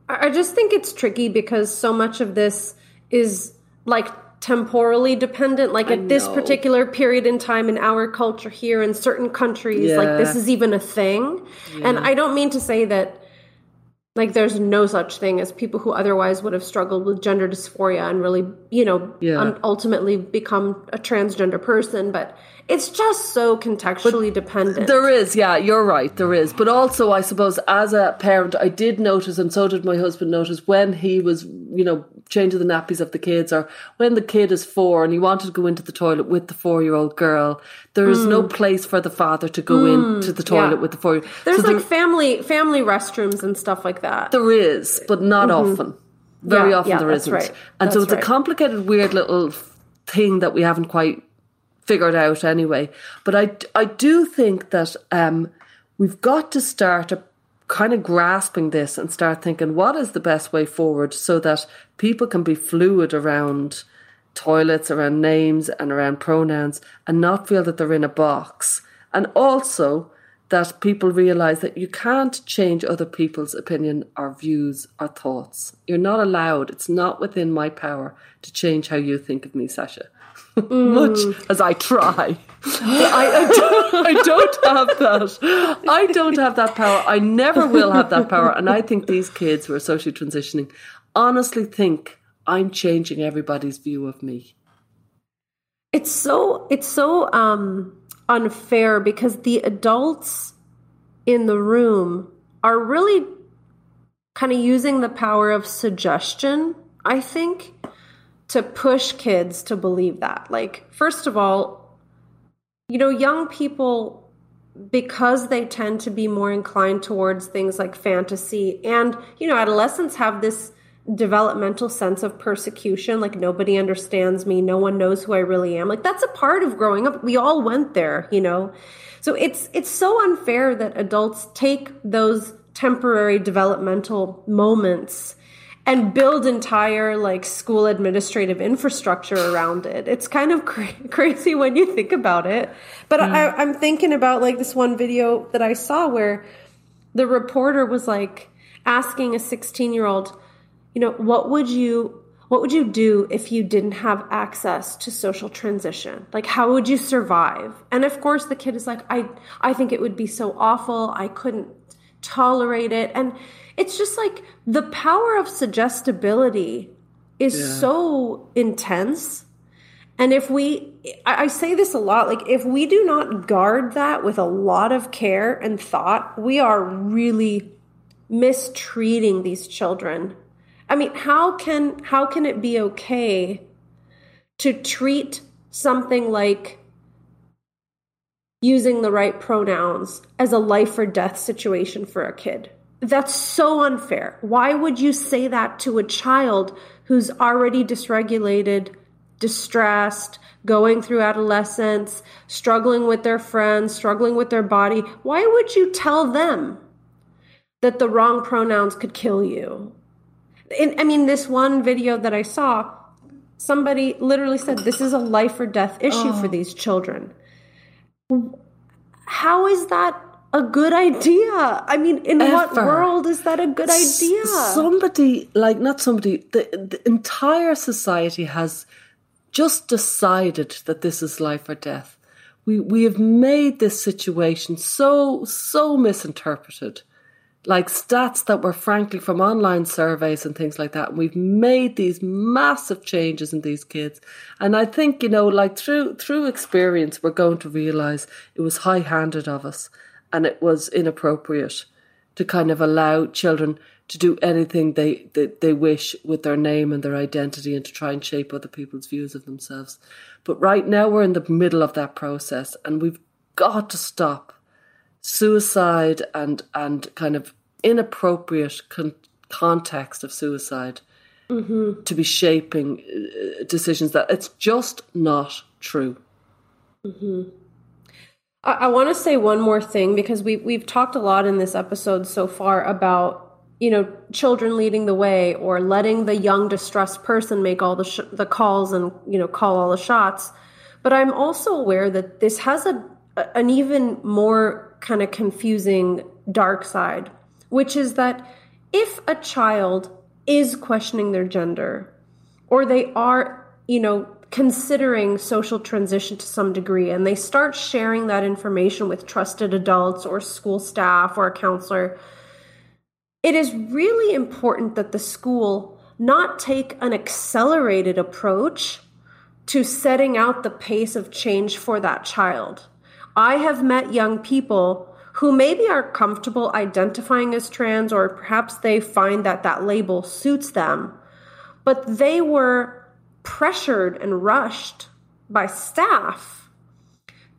I just think it's tricky because so much of this is like temporally dependent like I at this particular period in time in our culture here in certain countries yeah. like this is even a thing yeah. and i don't mean to say that like there's no such thing as people who otherwise would have struggled with gender dysphoria and really you know yeah. ultimately become a transgender person but it's just so contextually but dependent. There is, yeah, you're right, there is. But also, I suppose, as a parent, I did notice, and so did my husband notice, when he was, you know, changing the nappies of the kids, or when the kid is four and he wanted to go into the toilet with the four year old girl, there is mm. no place for the father to go mm, into the toilet yeah. with the four. There's so like there, family family restrooms and stuff like that. There is, but not mm-hmm. often. Very yeah, often yeah, there isn't. Right. And that's so it's right. a complicated, weird little thing that we haven't quite figured out anyway. But I, I do think that um, we've got to start a, kind of grasping this and start thinking what is the best way forward so that people can be fluid around toilets, around names, and around pronouns and not feel that they're in a box. And also that people realize that you can't change other people's opinion or views or thoughts. You're not allowed, it's not within my power to change how you think of me, Sasha. Mm. much as I try. I, I, don't, I don't have that. I don't have that power. I never will have that power. And I think these kids who are socially transitioning honestly think I'm changing everybody's view of me. It's so it's so um unfair because the adults in the room are really kind of using the power of suggestion, I think, to push kids to believe that. Like, first of all, you know, young people because they tend to be more inclined towards things like fantasy and you know adolescents have this developmental sense of persecution like nobody understands me no one knows who i really am like that's a part of growing up we all went there you know so it's it's so unfair that adults take those temporary developmental moments and build entire like school administrative infrastructure around it. It's kind of cra- crazy when you think about it. But yeah. I, hmm. I'm thinking about like this one video that I saw where the reporter was like asking a 16 year old, you know, what would you what would you do if you didn't have access to social transition? Like how would you survive? And of course the kid is like, I I think it would be so awful. I couldn't tolerate it. And it's just like the power of suggestibility is yeah. so intense. And if we, I say this a lot, like if we do not guard that with a lot of care and thought, we are really mistreating these children. I mean, how can how can it be okay to treat something like using the right pronouns as a life or death situation for a kid? That's so unfair. Why would you say that to a child who's already dysregulated, distressed, going through adolescence, struggling with their friends, struggling with their body? Why would you tell them that the wrong pronouns could kill you? In, I mean, this one video that I saw, somebody literally said, This is a life or death issue oh. for these children. How is that a good idea. I mean, in Ever. what world is that a good idea? Somebody, like, not somebody, the, the entire society has just decided that this is life or death. We, we have made this situation so, so misinterpreted. Like stats that were frankly from online surveys and things like that. And we've made these massive changes in these kids. And I think, you know, like through, through experience, we're going to realize it was high handed of us and it was inappropriate to kind of allow children to do anything they, they, they wish with their name and their identity and to try and shape other people's views of themselves. But right now we're in the middle of that process and we've got to stop suicide and, and kind of inappropriate con- context of suicide mm-hmm. to be shaping uh, decisions that it's just not true. Mm-hmm. I, I want to say one more thing because we we've talked a lot in this episode so far about you know children leading the way or letting the young distressed person make all the sh- the calls and you know call all the shots. But I'm also aware that this has a an even more kind of confusing dark side, which is that if a child is questioning their gender or they are, you know, considering social transition to some degree and they start sharing that information with trusted adults or school staff or a counselor, it is really important that the school not take an accelerated approach to setting out the pace of change for that child. I have met young people who maybe are comfortable identifying as trans or perhaps they find that that label suits them, but they were pressured and rushed by staff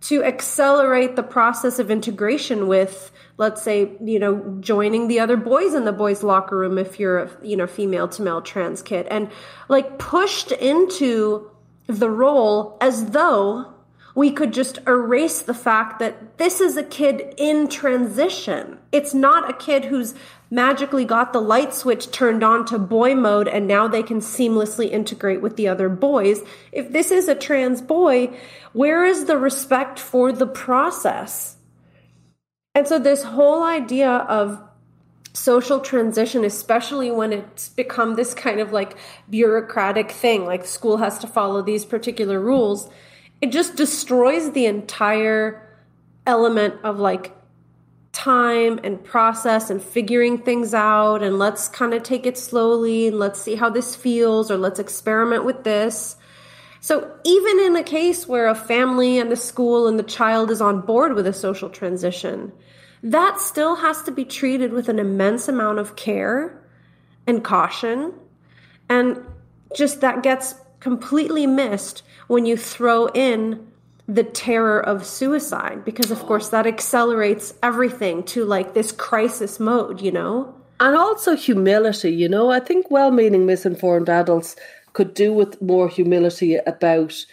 to accelerate the process of integration with let's say you know joining the other boys in the boys locker room if you're a you know female to male trans kid and like pushed into the role as though we could just erase the fact that this is a kid in transition. It's not a kid who's magically got the light switch turned on to boy mode and now they can seamlessly integrate with the other boys. If this is a trans boy, where is the respect for the process? And so, this whole idea of social transition, especially when it's become this kind of like bureaucratic thing, like school has to follow these particular rules it just destroys the entire element of like time and process and figuring things out and let's kind of take it slowly and let's see how this feels or let's experiment with this. So, even in a case where a family and the school and the child is on board with a social transition, that still has to be treated with an immense amount of care and caution. And just that gets completely missed when you throw in the terror of suicide because of course that accelerates everything to like this crisis mode you know? And also humility you know? I think well-meaning misinformed adults could do with more humility about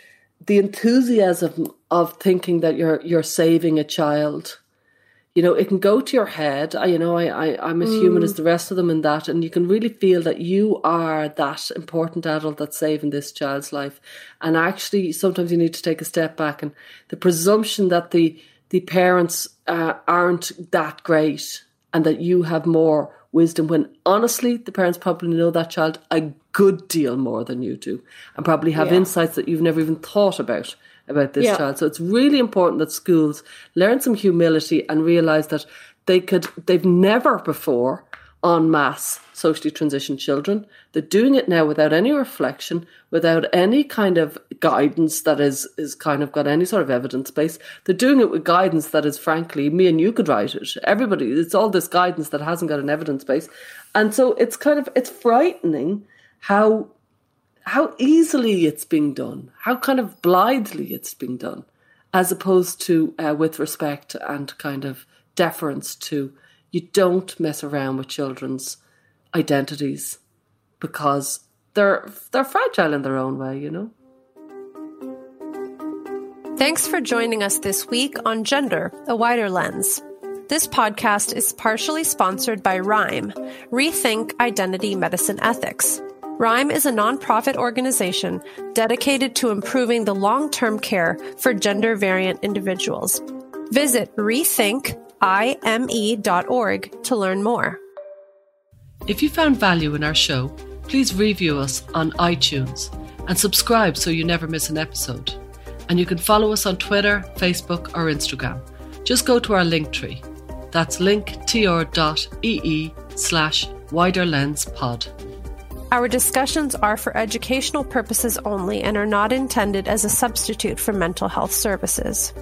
the enthusiasm of thinking that you're you're saving a child you know, it can go to your head. I, you know, I, I, I'm as mm. human as the rest of them in that. And you can really feel that you are that important adult that's saving this child's life. And actually, sometimes you need to take a step back. And the presumption that the, the parents uh, aren't that great and that you have more wisdom when honestly, the parents probably know that child a good deal more than you do and probably have yeah. insights that you've never even thought about about this yeah. child. So it's really important that schools learn some humility and realize that they could they've never before en masse socially transitioned children. They're doing it now without any reflection, without any kind of guidance that is is kind of got any sort of evidence base. They're doing it with guidance that is frankly me and you could write it. Everybody, it's all this guidance that hasn't got an evidence base. And so it's kind of it's frightening how how easily it's being done, how kind of blithely it's being done, as opposed to uh, with respect and kind of deference to you don't mess around with children's identities because they're they're fragile in their own way, you know. Thanks for joining us this week on Gender, a Wider Lens. This podcast is partially sponsored by ReIME, Rethink Identity Medicine Ethics. ReIME is a nonprofit organization dedicated to improving the long term care for gender variant individuals. Visit rethinkime.org to learn more. If you found value in our show, please review us on iTunes and subscribe so you never miss an episode. And you can follow us on Twitter, Facebook, or Instagram. Just go to our link tree. That's linktr.ee slash widerlenspod. Our discussions are for educational purposes only and are not intended as a substitute for mental health services.